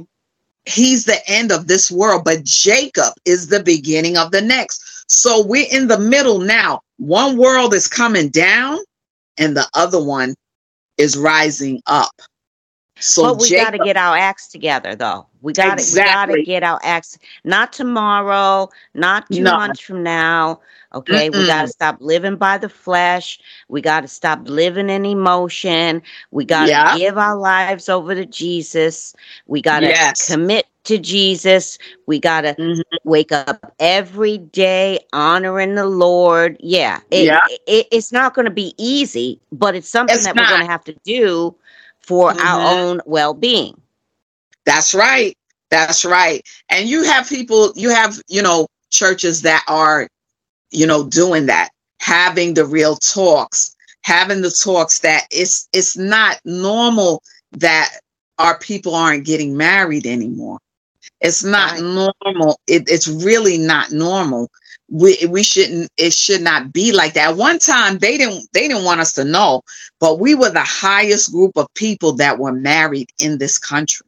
He's the end of this world, but Jacob is the beginning of the next. So we're in the middle now. One world is coming down and the other one is rising up. So
but we got to get our acts together, though. We got to we
Exactly.
to get our acts. Not tomorrow, not two
No.
months from now. Okay, we got to stop living by the flesh. We got to stop living in emotion. We got to
Yeah.
give our lives over to Jesus. We got to
Yes.
commit to Jesus. We got to
Mhm.
wake up every day honoring the Lord. Yeah, it,
Yeah.
it- it's not going to be easy, but it's something
It's
that we're going to have to do for
Mhm.
our own well-being.
That's right. That's right. And you have people, you have, you know, churches that are, you know, doing that, having the real talks, having the talks that it's it's not normal that our people aren't getting married anymore. It's not
Right.
normal. It, it's really not normal. We we shouldn't it should not be like that. At one time they didn't they didn't want us to know, but we were the highest group of people that were married in this country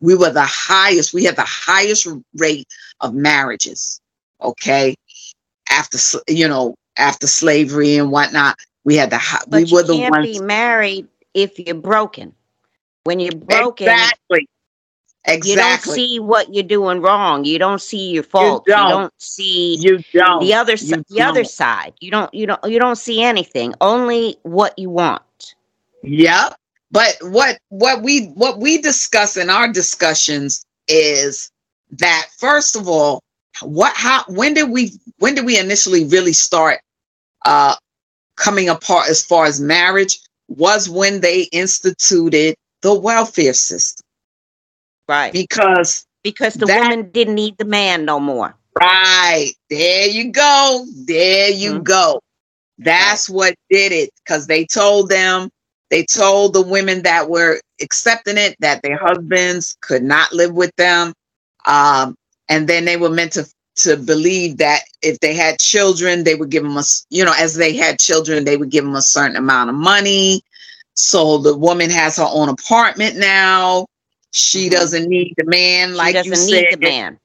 we were the highest we had the highest rate of marriages okay after you know after slavery and whatnot we had the hi-
But
we were
you
the
can't
ones
be married if you're broken. When you're broken,
exactly
you don't see what you're doing wrong. You don't see your fault. You
don't.
don't, see
you don't
the other si- the other side. You don't you don't you don't see anything. Only what you want.
Yep. But what what we what we discuss in our discussions is that first of all, what how when did we when did we initially really start uh coming apart as far as marriage was when they instituted the welfare system
Right.
because
because the
That-
woman didn't need the man no more.
Right. There you go. There you
Mhm.
go. That's what did it because they told them, they told the women that were accepting it that their husbands could not live with them. Um, and then they were meant to to believe that if they had children, they would give them a, s- you know, as they had children, they would give them a certain amount of money. So the woman has her own apartment now. She doesn't need the man, like
she
you
doesn't
said.
need the man.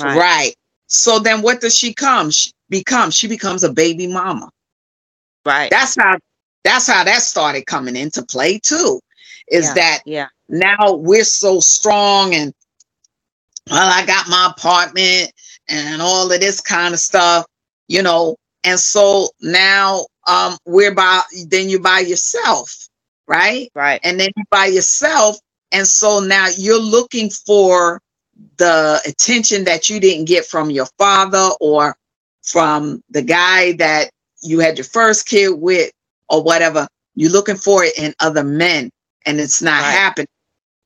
Right. So then what does she come? She become she becomes a baby mama.
Right.
That's how that's how that started coming into play too. Is
Yeah,
that
yeah.
now we're so strong and well, I got my apartment and all of this kind of stuff, you know. And so now um we're by then you're by yourself, right?
Right.
and then you by yourself. And so now you're looking for the attention that you didn't get from your father or from the guy that you had your first kid with or whatever. You're looking for it in other men and it's not
Right.
happening.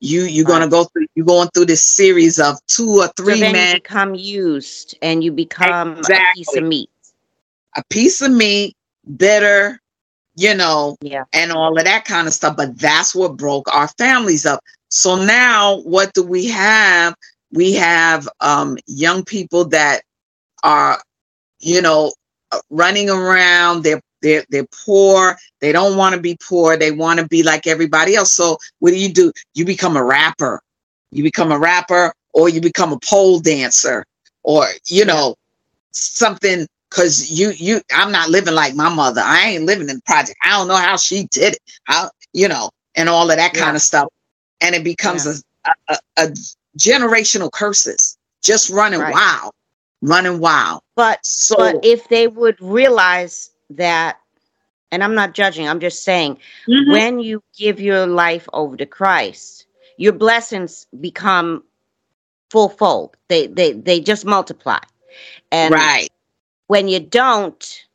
You you're
Right.
gonna go through you're going through this series of two or
So
three
you
men,
become used and you become a piece of meat.
a piece of meat, bitter, you know,
Yeah.
and all of that kind of stuff. But that's what broke our families up. So now what do we have? We have um, young people that are, you know, uh, running around. They're they're they're poor. They don't want to be poor. They want to be like everybody else. So what do you do? You become a rapper. You become a rapper, or you become a pole dancer, or you know, something because you you I'm not living like my mother. I ain't living in the project. I don't know how she did it. How you know, and all of that kind
Yeah.
of stuff. And it becomes a, a, a generational curses. Just running
Right.
wild. Running wild.
But
So
but if they would realize that and I'm not judging, I'm just saying
Mhm.
when you give your life over to Christ, your blessings become full fold. They they they just multiply. And
right.
when you don't,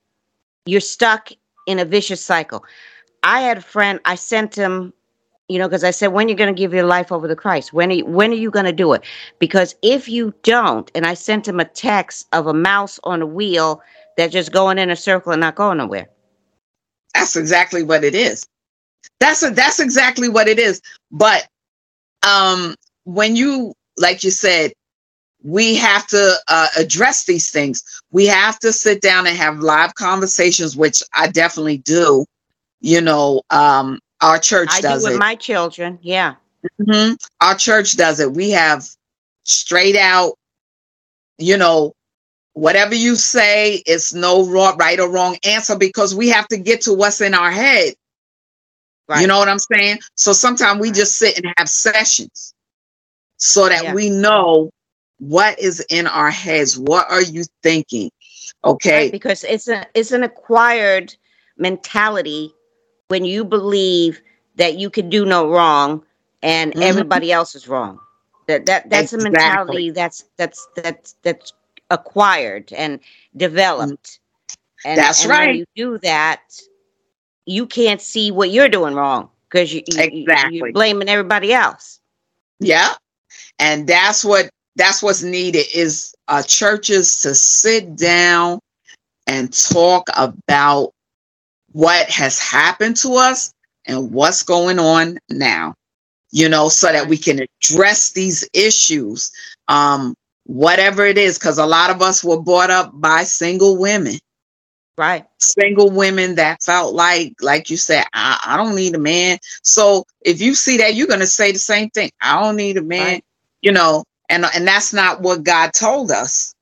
you're stuck in a vicious cycle. I had a friend, I sent him, you know, because I said, when are you're going to give your life over to Christ? When are you, when are you going to do it? Because if you don't, and I sent him a text of a mouse on a wheel that's just going in a circle and not going nowhere.
That's exactly what it is. That's a, that's exactly what it is. But um when you like you said, we have to uh, address these things. We have to sit down and have live conversations, which I definitely do. You know, um, our church does.
I do
does
with
it.
my children. Yeah.
Mhm. Our church does it. We have straight out, you know, whatever you say, it's no wrong, right or wrong answer because we have to get to what's in our head.
Right.
You know what I'm saying? So sometimes we
Right.
just sit and have sessions so that
Yeah.
we know what is in our heads. What are you thinking? Okay.
Right, because it's a it's an acquired mentality when you believe that you can do no wrong and
Mhm.
everybody else is wrong. That that that's a mentality that's that's that's that's acquired and developed. And
That's
and when you do that, you can't see what you're doing wrong because you, you
Exactly.
you're blaming everybody else.
Yeah. And that's what that's what's needed is uh churches to sit down and talk about what has happened to us and what's going on now. You know, so that we can address these issues. Um whatever it is cuz a lot of us were brought up by single women
Right.
single women that felt like like you said I, I don't need a man so if you see that you're going to say the same thing i don't need a man
Right.
you know and and that's not what god told us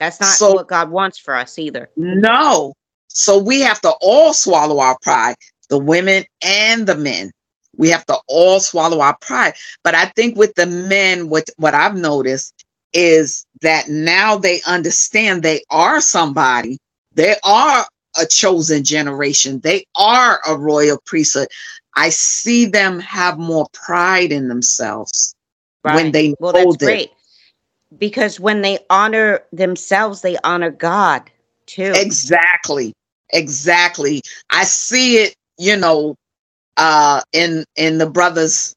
That's not
So-
what God wants for us either.
no so we have to all swallow our pride the women and the men. We have to all swallow our pride. But i think with the men what what i've noticed is that now they understand they are somebody. They are a chosen generation. They are a royal priesthood. I see them have more pride in themselves when they
Well,
know
that's
that
great. Because when they honor themselves, they honor God too.
Exactly. Exactly. I see it, you know, uh in in the brothers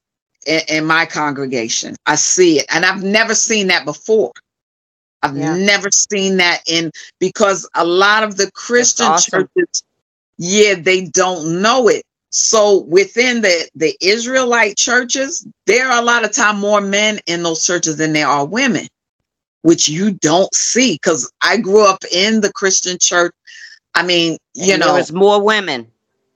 in, in my congregation. I see it, and I've never seen that before. I've
Yeah.
never seen that in because a lot of the Christian
awesome.
churches, yeah, they don't know it. So within the the Israelite churches, there are a lot of time more men in those churches than there are women, which you don't see. Because I grew up in the Christian church. I mean, you
And
know,
there was more women.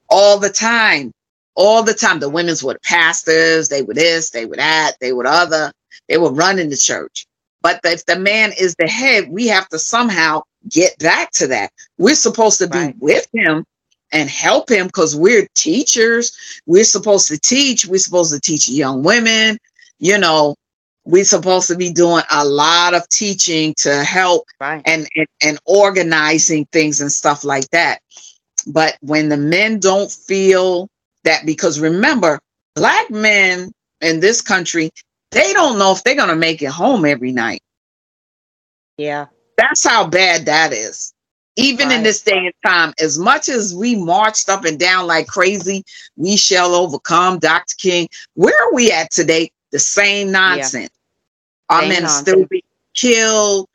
all the time. All the time. The women's were pastors, they were this, they were that, they were other, they were running the church. But if the man is the head, we have to somehow get back to that. We're supposed to be
Right.
with him and help him because we're teachers. We're supposed to teach. We're supposed to teach young women. You know, we're supposed to be doing a lot of teaching to help
Right.
and, and and organizing things and stuff like that. But when the men don't feel that, because remember, black men in this country, they don't know if they're gonna make it home every night.
Yeah.
That's how bad that is. Even in this day and time, as much as we marched up and down like crazy, we shall overcome, Dr. King. Where are we at today? The same nonsense. Men are still being killed.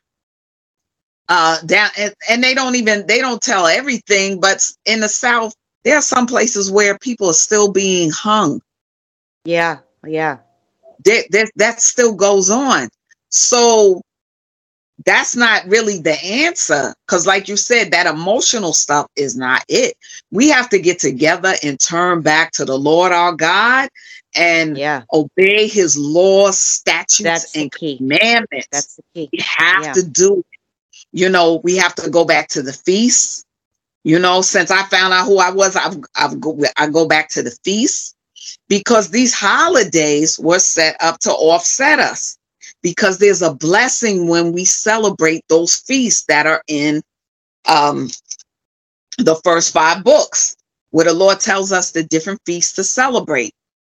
Uh, down and, and they don't even they don't tell everything, but in the South, there are some places where people are still being hung.
Yeah. Yeah.
That that, that still goes on. So that's not really the answer because like you said that emotional stuff is not it we have to get together and turn back to the lord our god and
Yeah.
obey his laws statutes
That's
and commandments
That's the key.
we have
Yeah.
to do it. You know, we have to go back to the feast. You know, since I found out who I was, I've, I've go, I go back to the feast because these holidays were set up to offset us. Because there's a blessing when we celebrate those feasts that are in um, the first five books, where the Lord tells us the different feasts to celebrate.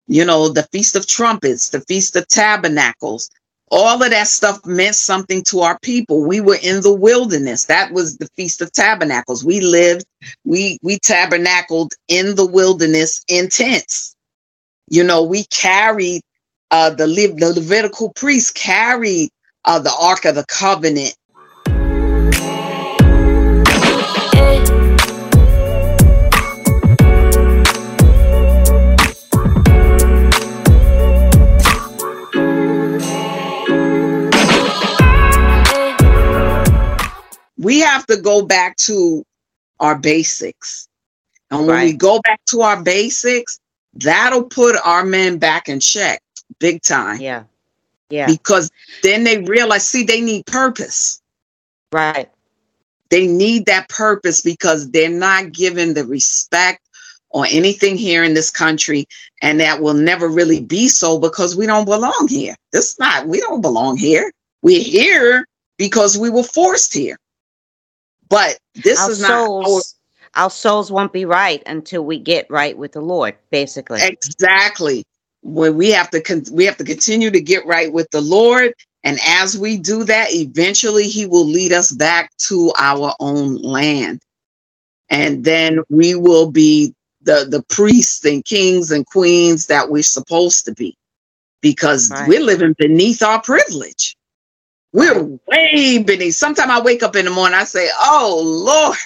You know, the Feast of Trumpets, the Feast of Tabernacles, all of that stuff meant something to our people. We were in the wilderness. That was the feast of tabernacles. We lived we we tabernacled in the wilderness in tents. You know we carried uh the, Le- the levitical priests carried uh the ark of the covenant have to go back to our basics. And when we go back to our basics, that'll put our men back in check big time.
Yeah. Yeah.
Because then they realize, see, they need purpose.
Right.
They need that purpose because they're not given the respect or anything here in this country. And that will never really be so because we don't belong here. It's not, we don't belong here. We're here because we were forced here. But this
our
is not our
souls our souls won't be right until we get right with the Lord, basically.
Exactly. When we have to con- we have to continue to get right with the Lord, and as we do that, eventually He will lead us back to our own land, and then we will be the the priests and kings and queens that we're supposed to be, because
Right.
we're living beneath our privilege. We're way beneath. Sometimes I wake up in the morning, I say, "Oh Lord."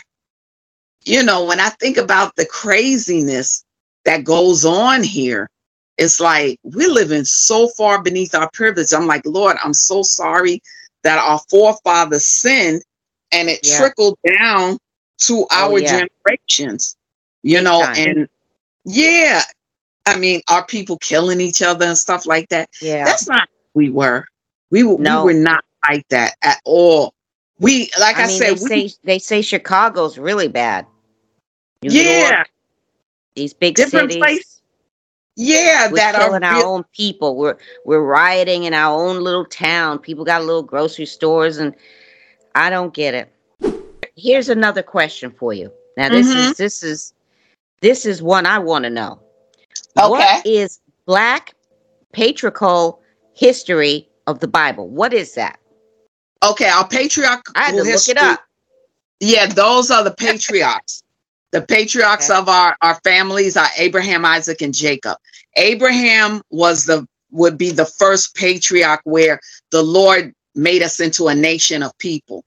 You know, when I think about the craziness that goes on here, it's like we're living so far beneath our privilege. I'm like, Lord, I'm so sorry that our forefathers sinned and it
Yeah.
trickled down to
Oh,
our
yeah.
generations, you
Big
know,
time.
and yeah, I mean, are people killing each other and stuff like that?
Yeah.
That's not who we were. We were,
No.
we were not like that at all. We, like I,
I mean,
said,
they
we,
say they say Chicago's really bad. New
yeah,
York, these big
Different
cities.
place- yeah,
We're
that are
killing our
real-
own people. We're we're rioting in our own little town. People got little grocery stores, and I don't get it. Here's another question for you. Now this
Mhm.
is this is this is one I want to know.
Okay.
What is Black patriarchal history of the Bible? What is that?
Okay, our patriarchal
I had to look it up.
Yeah, those are the patriarchs. the patriarchs
Okay.
of our, our families are Abraham, Isaac, and Jacob. Abraham was the would be the first patriarch where the Lord made us into a nation of people.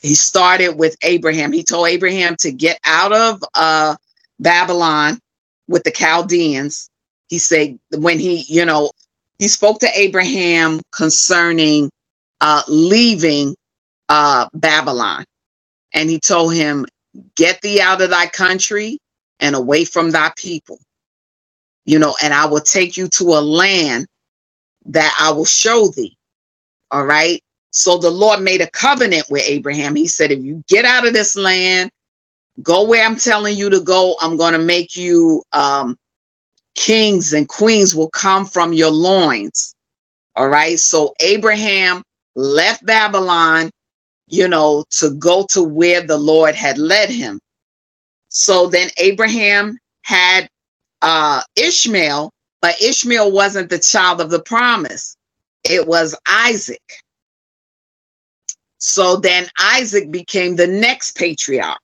He started with Abraham. He told Abraham to get out of uh, Babylon with the Chaldeans. He said, when he, you know, he spoke to Abraham concerning uh, leaving uh, Babylon. And he told him, Get thee out of thy country and away from thy people. You know, and I will take you to a land that I will show thee. All right. So the Lord made a covenant with Abraham. He said, If you get out of this land, go where I'm telling you to go, I'm going to make you um, kings and queens will come from your loins. All right. So Abraham left Babylon, you know, to go to where the Lord had led him. So then Abraham had uh, Ishmael, but Ishmael wasn't the child of the promise, it was Isaac. So then Isaac became the next patriarch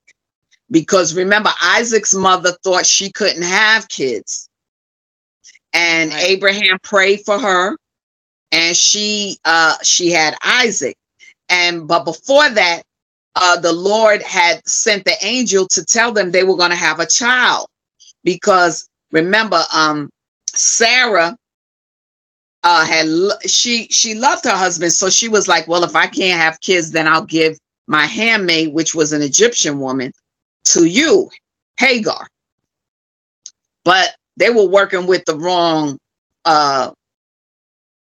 because remember, Isaac's mother thought she couldn't have kids. And right. Abraham prayed for her and she uh she had Isaac. And but before that, uh the Lord had sent the angel to tell them they were going to have a child. Because remember um Sarah uh had she she loved her husband. So she was like well if I can't have kids then I'll give my handmaid which was an Egyptian woman to you Hagar. But they were working with the wrong uh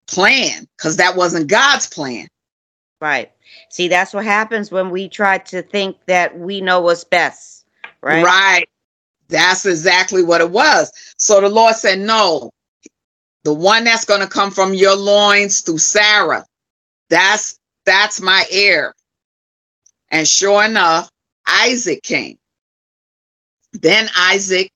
plan because that wasn't God's plan.
Right. See, that's what happens when we try to think that we know what's best. Right.
Right. That's exactly what it was. So the Lord said, No, the one that's going to come from your loins through Sarah, that's that's my heir. And sure enough, Isaac came. Then Isaac,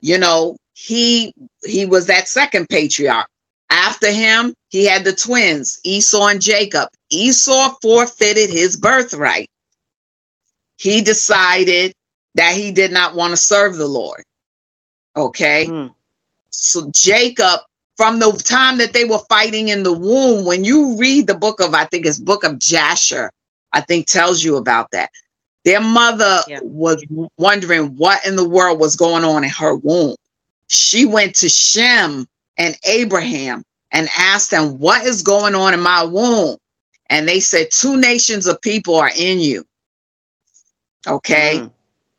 you know, he he was that second patriarch. After him, he had the twins, Esau and Jacob. Esau forfeited his birthright. He decided that he did not want to serve the Lord. Okay. Mm. So Jacob, from the time that they were fighting in the womb, when you read the book of, I think it's book of Jasher, I think tells you about that. Their mother yeah. was wondering what in the world was going on in her womb. She went to Shem and Abraham and asked them, What is going on in my womb? And they said, Two nations of people are in you. Okay. Mm.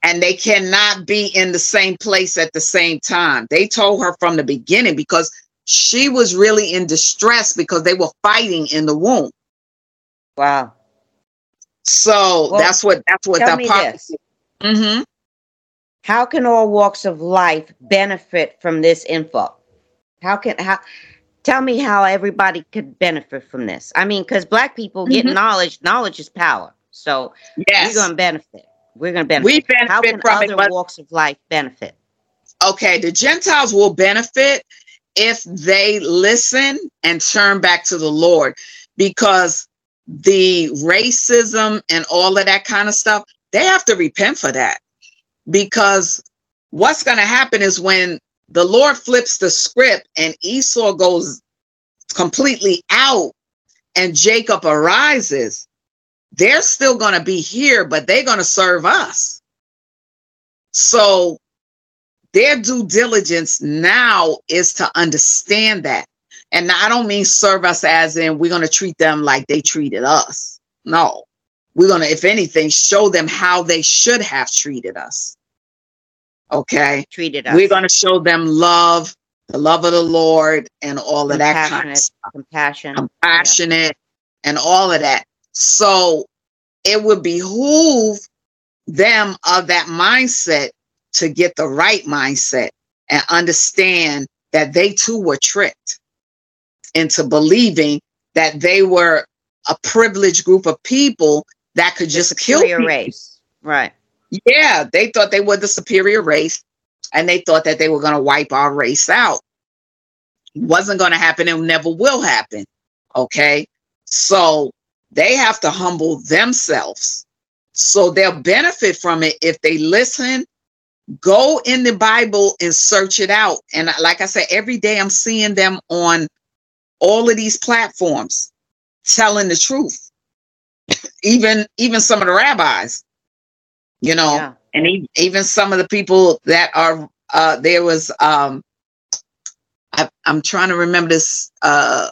And they cannot be in the same place at the same time. They told her from the beginning because she was really in distress because they were fighting in the womb.
Wow.
So well, that's what that's what
the pop- mm-hmm. How can all walks of life benefit from this info? How can how tell me how everybody could benefit from this? I mean, because black people mm-hmm. get knowledge, knowledge is power. So yes. we're gonna benefit. We're gonna benefit.
We benefit
how can
from
other
it,
walks of life benefit?
Okay, the Gentiles will benefit if they listen and turn back to the Lord because the racism and all of that kind of stuff, they have to repent for that. Because what's going to happen is when the Lord flips the script and Esau goes completely out and Jacob arises, they're still going to be here, but they're going to serve us. So their due diligence now is to understand that. And I don't mean serve us as in we're going to treat them like they treated us. No, we're going to, if anything, show them how they should have treated us. Okay.
Treated us.
We're going to show them love, the love of the Lord, and all of that kind of stuff.
Compassion.
Compassionate yeah. and all of that. So it would behoove them of that mindset to get the right mindset and understand that they too were tricked into believing that they were a privileged group of people that could just kill
your race. Right.
Yeah, they thought they were the superior race and they thought that they were going to wipe our race out. Wasn't going to happen and never will happen. Okay. So they have to humble themselves. So they'll benefit from it if they listen, go in the Bible and search it out. And uh, like I said, every day I'm seeing them on all of these platforms telling the truth. even even some of the rabbis, you know,
Yeah.
and e- even some of the people that are uh there was um I, I'm trying to remember this uh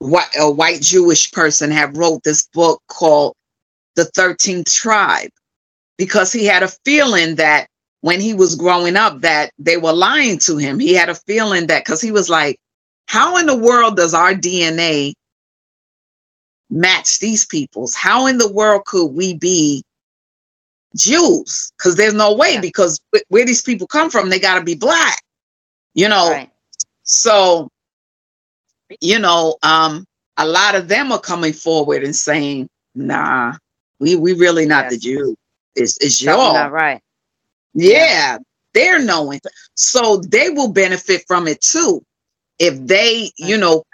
white a white Jewish person had wrote this book called The Thirteenth Tribe because he had a feeling that when he was growing up that they were lying to him. He had a feeling that because he was like, how in the world does our DNA match these people's? How in the world could we be Jews? Because there's no way
Yeah.
because where these people come from, they got to be black, you know.
Right.
So, you know, um, a lot of them are coming forward and saying, "Nah, we we really not the
Yes.
Jew. It's it's
Something
y'all."
not right.
Yeah, they're knowing. So they will benefit from it too. If they, you know,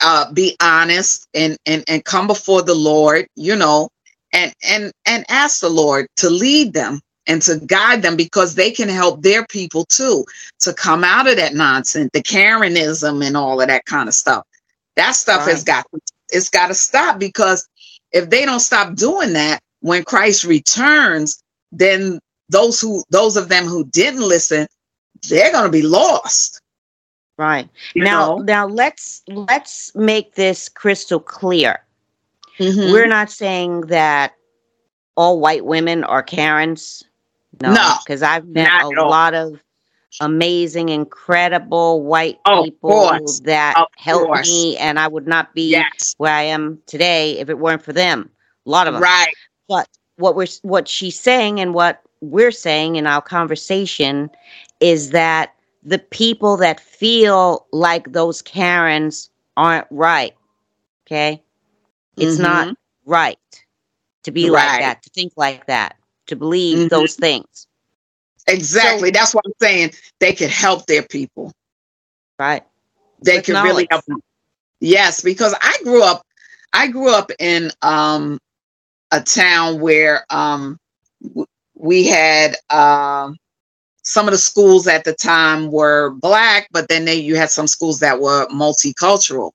uh be honest and and and come before the Lord, you know, and and and ask the Lord to lead them and to guide them because they can help their people too to come out of that nonsense, the Karenism and all of that kind of stuff. That stuff has got it's got to stop because if they don't stop doing that when Christ returns, then those who those of them who didn't listen, they're going to be lost.
Right.
You
now
know?
now let's let's make this crystal clear.
Mhm.
We're not saying that all white women are Karens. No,
No,
because I've met a lot of amazing, incredible white
Of
people
course,
that
of
helped
course.
me, and I would not be
yes,
where I am today if it weren't for them. A lot of them.
right.
But what we're what she's saying and what we're saying in our conversation is that the people that feel like those Karens aren't right. Okay, it's
Mhm.
not right to be like that, to think like that, to believe
Mhm.
those things.
exactly. That's what I'm saying. They could help their people.
Right.
They
With
could really help them. Yes, because I grew up. I grew up in um, a town where um, we had um, some of the schools at the time were black, but then they, you had some schools that were multicultural.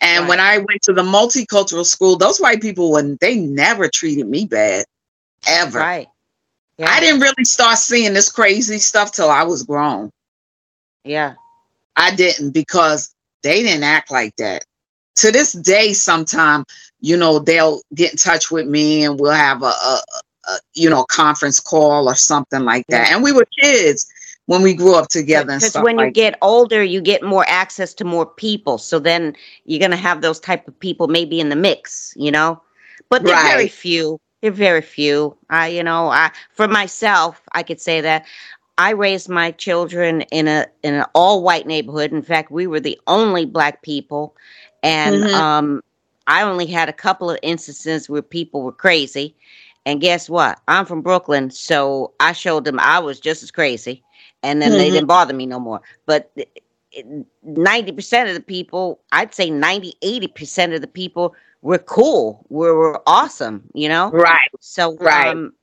And
Right.
when I went to the multicultural school, those white people, when they never treated me bad, ever.
Right. Yeah.
I didn't really start seeing this crazy stuff till I was grown.
Yeah.
I didn't because they didn't act like that. To this day, sometime, you know, they'll get in touch with me and we'll have a, a, you know, conference call or something like that. And we were kids when we grew up together
Because when you
like
get older, you get more access to more people. So then you're gonna have those type of people maybe in the mix, you know. But they're very few. They're very few. I, you know, I for myself, I could say that I raised my children in a in an all white neighborhood. In fact, we were the only black people, and
Mhm.
um, I only had a couple of instances where people were crazy. And guess what? I'm from Brooklyn, so I showed them I was just as crazy, and then they
Mhm.
didn't bother me no more. But ninety percent of the people, I'd say 90, 80 percent of the people were cool, were, were awesome. You know,
Right.
so,
Right.
um,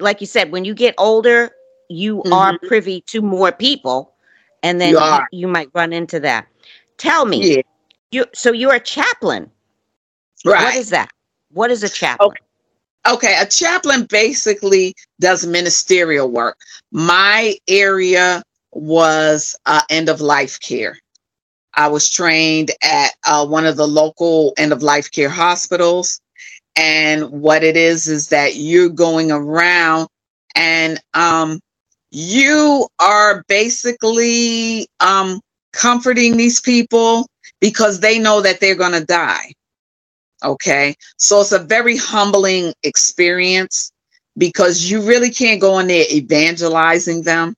like you said, when you get older, you are
Mhm.
privy to more people, and then
You
you, you might run into that. Tell me,
Yeah.
you so you're a chaplain. What
Right.
is that? What is a chaplain?
Okay, a chaplain basically does ministerial work. My area was uh, end of life care. I was trained at uh, one of the local end of life care hospitals. And what it is is that you're going around and um, you are basically um, comforting these people because they know that they're going to die. Okay. So it's a very humbling experience because you really can't go in there evangelizing them.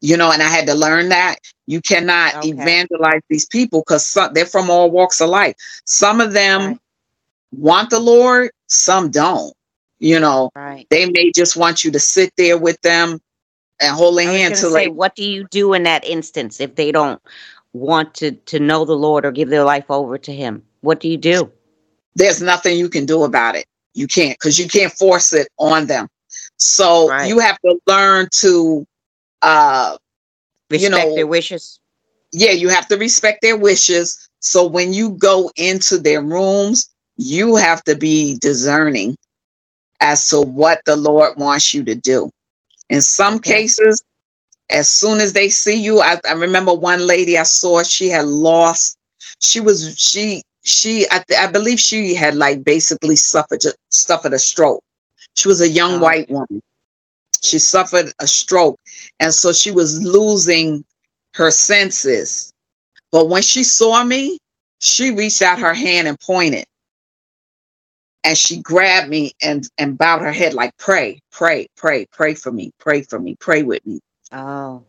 You know, and I had to learn that you cannot
Okay.
evangelize these people because they're from all walks of life. Some of them
Right.
want the Lord, some don't. You know,
Right.
they may just want you to sit there with them and hold their hand
gonna say,
they
what do you do in that instance if they don't want to to know the Lord or give their life over to Him? What do you do?
There's nothing you can do about it. You can't because you can't force it on them. So
Right.
you have to learn to uh
Respect
know-
their wishes.
yeah, you have to respect their wishes. So when you go into their rooms, you have to be discerning as to what the Lord wants you to do. In some
Okay.
cases, as soon as they see you, I, I remember one lady I saw, she had lost, she was, she, she, I, I believe she had like basically suffered, suffered a stroke. She was a young
Oh.
white woman. She suffered a stroke. And so she was losing her senses. But when she saw me, she reached out her hand and pointed. And she grabbed me and, and bowed her head like, pray, pray, pray, pray for me, pray for me, pray with me.
Oh,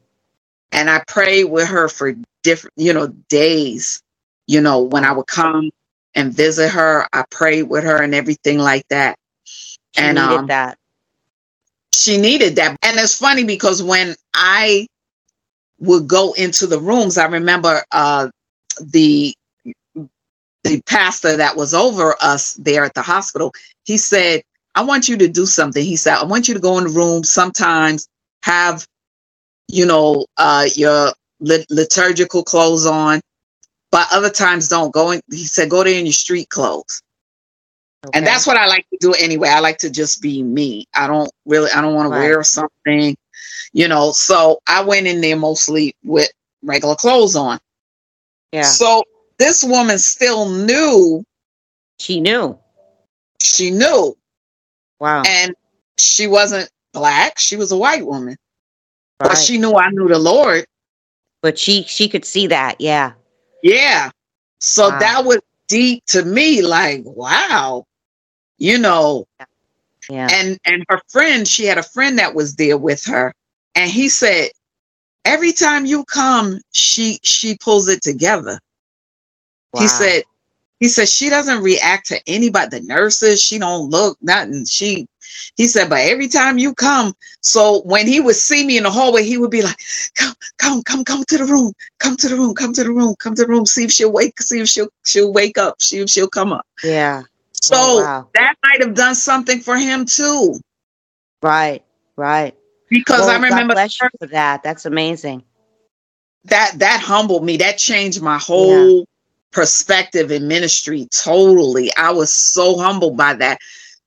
And I prayed with her for different, you know, days. You know, when I would come and visit her, I prayed with her and everything like that.
she
And,
needed
um,
that.
she needed that. And it's funny because when I would go into the rooms, I remember uh, the the pastor that was over us there at the hospital. He said, "I want you to do something." He said, "I want you to go in the room sometimes, have you know uh, your lit- liturgical clothes on, but other times don't go in." He said, "Go there in your street clothes." And that's what I like to do anyway. I like to just be me. I don't really, I don't want
Right.
to wear something, you know. So I went in there mostly with regular clothes on.
yeah,
So this woman still knew,
she knew.
she knew,
Wow.
and she wasn't black. She was a white woman,
right.
but she knew I knew the Lord.
but she she could see that. Yeah.
Yeah. So
Wow.
that was deep to me. Like, wow, you know,
Yeah.
and and her friend she had a friend that was there with her and he said every time you come she she pulls it together he said he said she doesn't react to anybody the nurses she don't look nothing she he said but every time you come so when he would see me in the hallway he would be like come come come come to the room come to the room come to the room come to the room see if she'll wake see if she'll she'll wake up see if she'll come up
Yeah.
so
Oh, wow.
that might have done something for him too
Right. Right.
because
Well,
I remember
God bless you for that. That's amazing.
that that humbled me. That changed my whole perspective in ministry totally. I was so humbled by that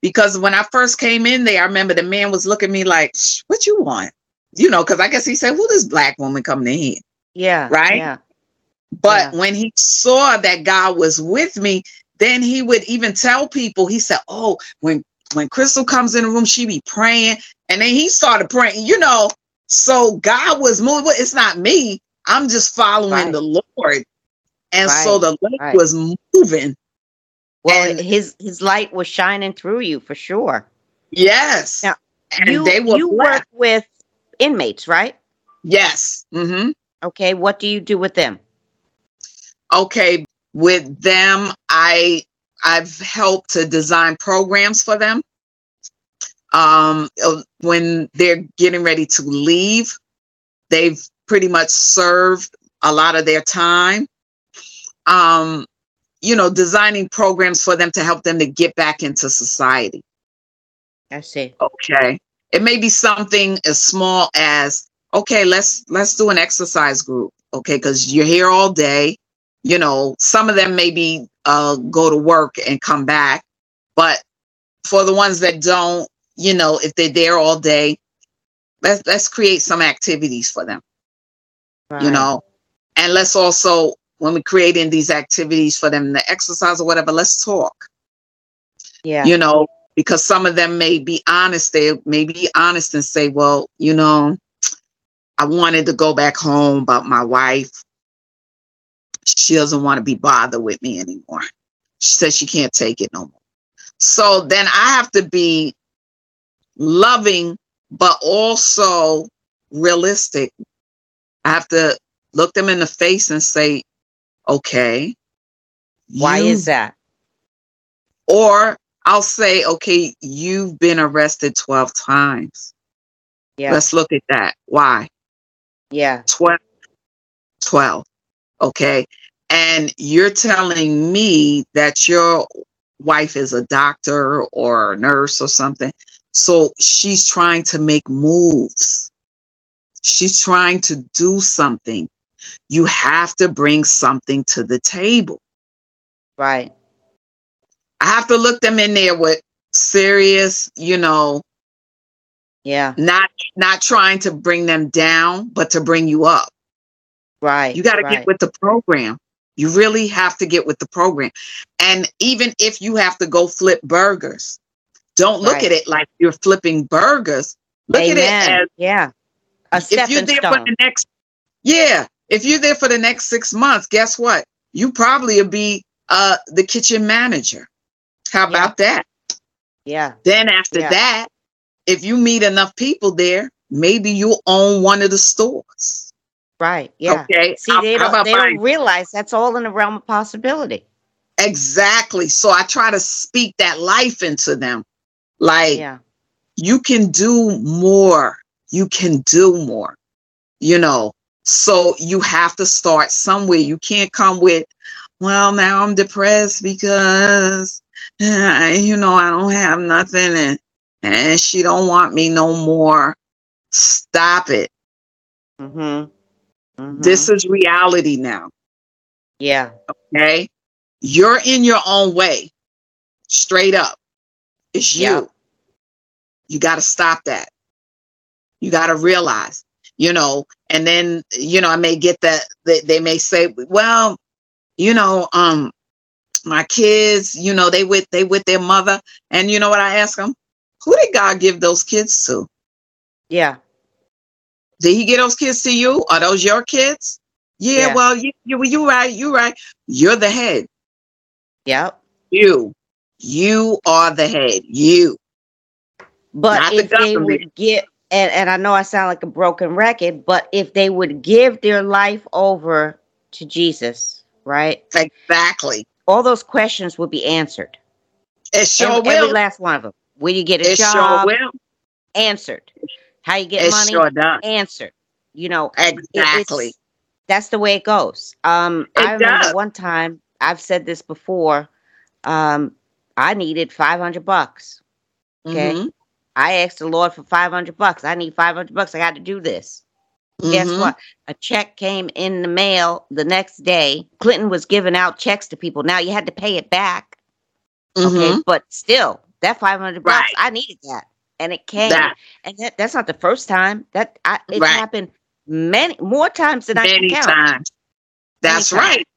because when I first came in there, I remember the man was looking at me like, "What you want?" You know, because I guess he said, "Who this black woman coming in here?"
Yeah.
Right?
Yeah.
But
Yeah.
when he saw that God was with me, then he would even tell people. He said, "Oh, when when Crystal comes in the room, she be praying," and then he started praying. You know, so God was moving. It's not me. I'm just following
Right.
the Lord, and so the light
Right.
was moving.
Well,
And-
his his light was shining through you for sure.
Yes,
Now,
and
you
they were
you
black.
work with inmates, right?
Yes. hmm
Okay. What do you do with them?
Okay. With them, I I've helped to design programs for them. Um, uh, when they're getting ready to leave, they've pretty much served a lot of their time. Um, you know, designing programs for them to help them to get back into society.
I see.
Okay. It may be something as small as okay, let's let's do an exercise group. Okay, because you're here all day. You know, some of them maybe uh go to work and come back, but for the ones that don't, you know, if they're there all day, let's let's create some activities for them, you know. And let's also when we're creating these activities for them to exercise or whatever, let's talk
Yeah.
you know, because some of them may be honest. They may be honest and say, well, you know, I wanted to go back home, but my wife, she doesn't want to be bothered with me anymore. She says she can't take it no more. So then I have to be loving, but also realistic. I have to look them in the face and say, okay.
Why
you
is that?
or I'll say, okay, you've been arrested 12 times.
Yeah.
Let's look at that. Why?
yeah.
12. 12. Okay. And you're telling me that your wife is a doctor or a nurse or something. So she's trying to make moves. She's trying to do something. You have to bring something to the table.
Right.
I have to look them in there with serious, you know,
Yeah.
not not trying to bring them down, but to bring you up.
Right.
You got to
right.
get with the program. You really have to get with the program. And even if you have to go flip burgers, don't look
Right.
at it like you're flipping burgers. Look at it as
yeah. A
if you're there for
stone.
the next yeah if you're there for the next six months guess what you probably will be uh the kitchen manager how
Yeah.
about that
Yeah.
then after
Yeah.
that if you meet enough people there maybe you'll own one of the stores
Right. Yeah.
okay
See,
How-
they
how
don't they don't realize that's all in the realm of possibility.
exactly so i try to speak that life into them like
Yeah.
you can do more. You can do more, you know. So you have to start somewhere. You can't come with, well, now I'm depressed because, uh, you know, I don't have nothing and, and she don't want me no more. Stop it.
Mm-hmm. mm
This is reality now.
yeah.
Okay. You're in your own way. Straight up. It's you.
Yeah.
You got to stop that. You got to realize, you know, and then, you know, I may get that, they, they may say, well, you know, um, my kids, you know, they with, they with their mother. And you know what I ask them? Who did God give those kids to?
Yeah.
Did he give those kids to you? Are those your kids? Yeah,
Yeah.
well, you, you, you right, you right. You're the head.
Yep.
You, you are the head. You.
But
Not the
if they would give, and, and I know I sound like a broken record, but if they would give their life over to Jesus, right?
Exactly.
All those questions would be answered.
It sure
every, every last one of them. Where you get a
It sure
job?
will.
Answered. How you get
It
money?
sure does.
Answered. You know,
Exactly.
it's- that's the way it goes. Um,
It
I remember
does.
one time I've said this before. Um, I needed five hundred bucks. okay.
Mhm.
I asked the Lord for five hundred bucks. I need five hundred bucks. I got to do this. Guess
Mhm.
what? A check came in the mail the next day. Clinton was giving out checks to people. Now you had to pay it back. Okay,
Mhm.
but still, that five hundred bucks,
Right.
I needed that, and it came.
That
And that, that's not the first time. That I, it's
Right.
happened many more times than I can count.
times. That's
Many times.
right.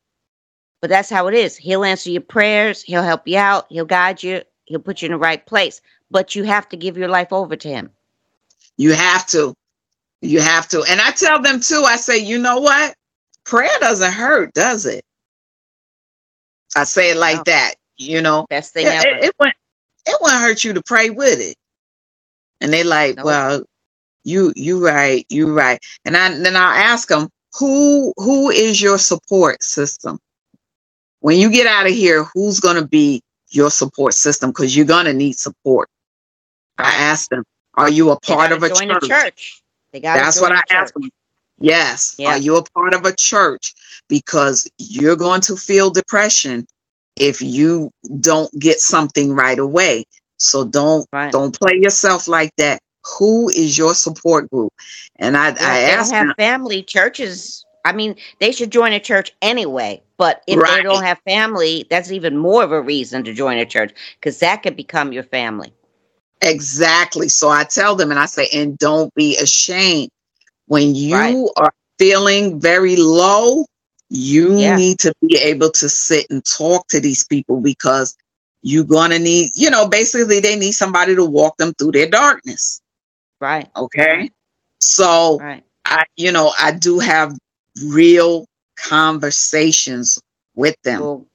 But that's how it is. He'll answer your prayers. He'll help you out. He'll guide you. He'll put you in the right place. But you have to give your life over to him.
You have to. You have to. And I tell them too, I say, you know what? Prayer doesn't hurt, does it? I say it like
No.
that, you know.
Best thing
It,
ever.
it, it won't it won't hurt you to pray with it. And they like,
Nope.
well, you you right, you right. And I then I'll ask them, who who is your support system? When you get out of here, who's gonna be your support system? Because you're gonna need support. I ask them, are you a part of a
join
church?
church. They got
That's what I ask them. Yes.
Yeah.
Are you a part of a church? Because you're going to feel depression if you don't get something right away. So don't
Right.
don't play yourself like that. Who is your support group? And I,
Well,
I
if they don't
ask
have
them,
family churches. I mean, they should join a church anyway. But if
Right.
they don't have family, that's even more of a reason to join a church because that could become your family.
Exactly. So I tell them and I say, and don't be ashamed. When you
Right.
are feeling very low, you
Yeah.
need to be able to sit and talk to these people because you're going to need, you know, basically they need somebody to walk them through their darkness.
Right.
Okay. So
Right.
I, you know, I do have real conversations with them.
Well,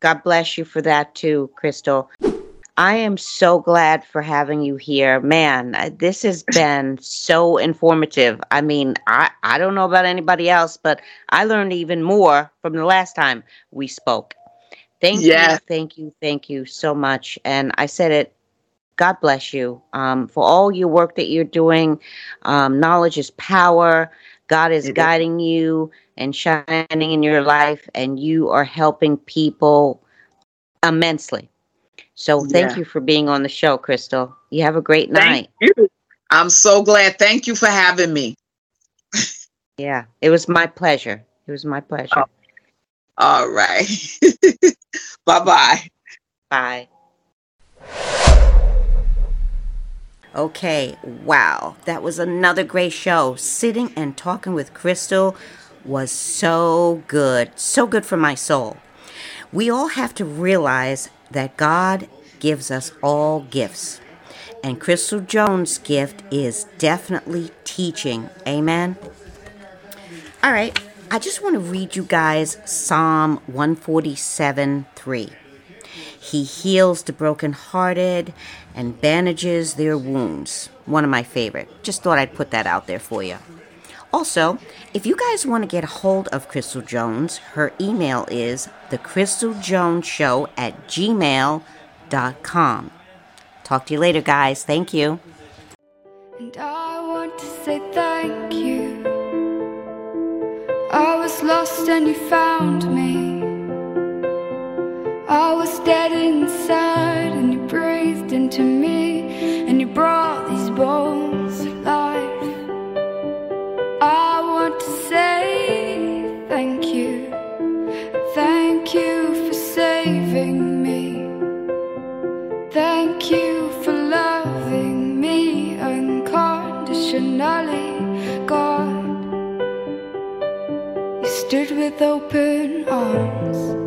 God bless you for that too, Crystal. I am so glad for having you here. Man, uh, this has been so informative. I mean, I, I don't know about anybody else, but I learned even more from the last time we spoke. Thank
Yeah.
you, thank you, thank you so much. And I said it, God bless you um, for all your work that you're doing. Um, knowledge is power. God is guiding you and shining in your life, and you are helping people immensely. So thank
Yeah.
you for being on the show, Crystal. You have a great
Thank
night.
you. I'm so glad. Thank you for having me.
Yeah, it was my pleasure. It was my pleasure.
Oh. All right. bye bye.
Bye. Okay, wow. That was another great show. Sitting and talking with Crystal was so good. So good for my soul. We all have to realize that God gives us all gifts. And Crystal Jones' gift is definitely teaching. Amen. All right, I just want to read you guys Psalm 147 3. He heals the brokenhearted and bandages their wounds. One of my favorite. Just thought I'd put that out there for you. Also, if you guys want to get a hold of Crystal Jones, her email is thecrystaljoneshow at gmail.com. Talk to you later, guys. Thank you.
And I want to say thank you. I was lost and you found me. I was dead inside and you breathed into me and you brought these bones thank you. Thank you for saving me. Thank you for loving me unconditionally, God. You stood with open arms.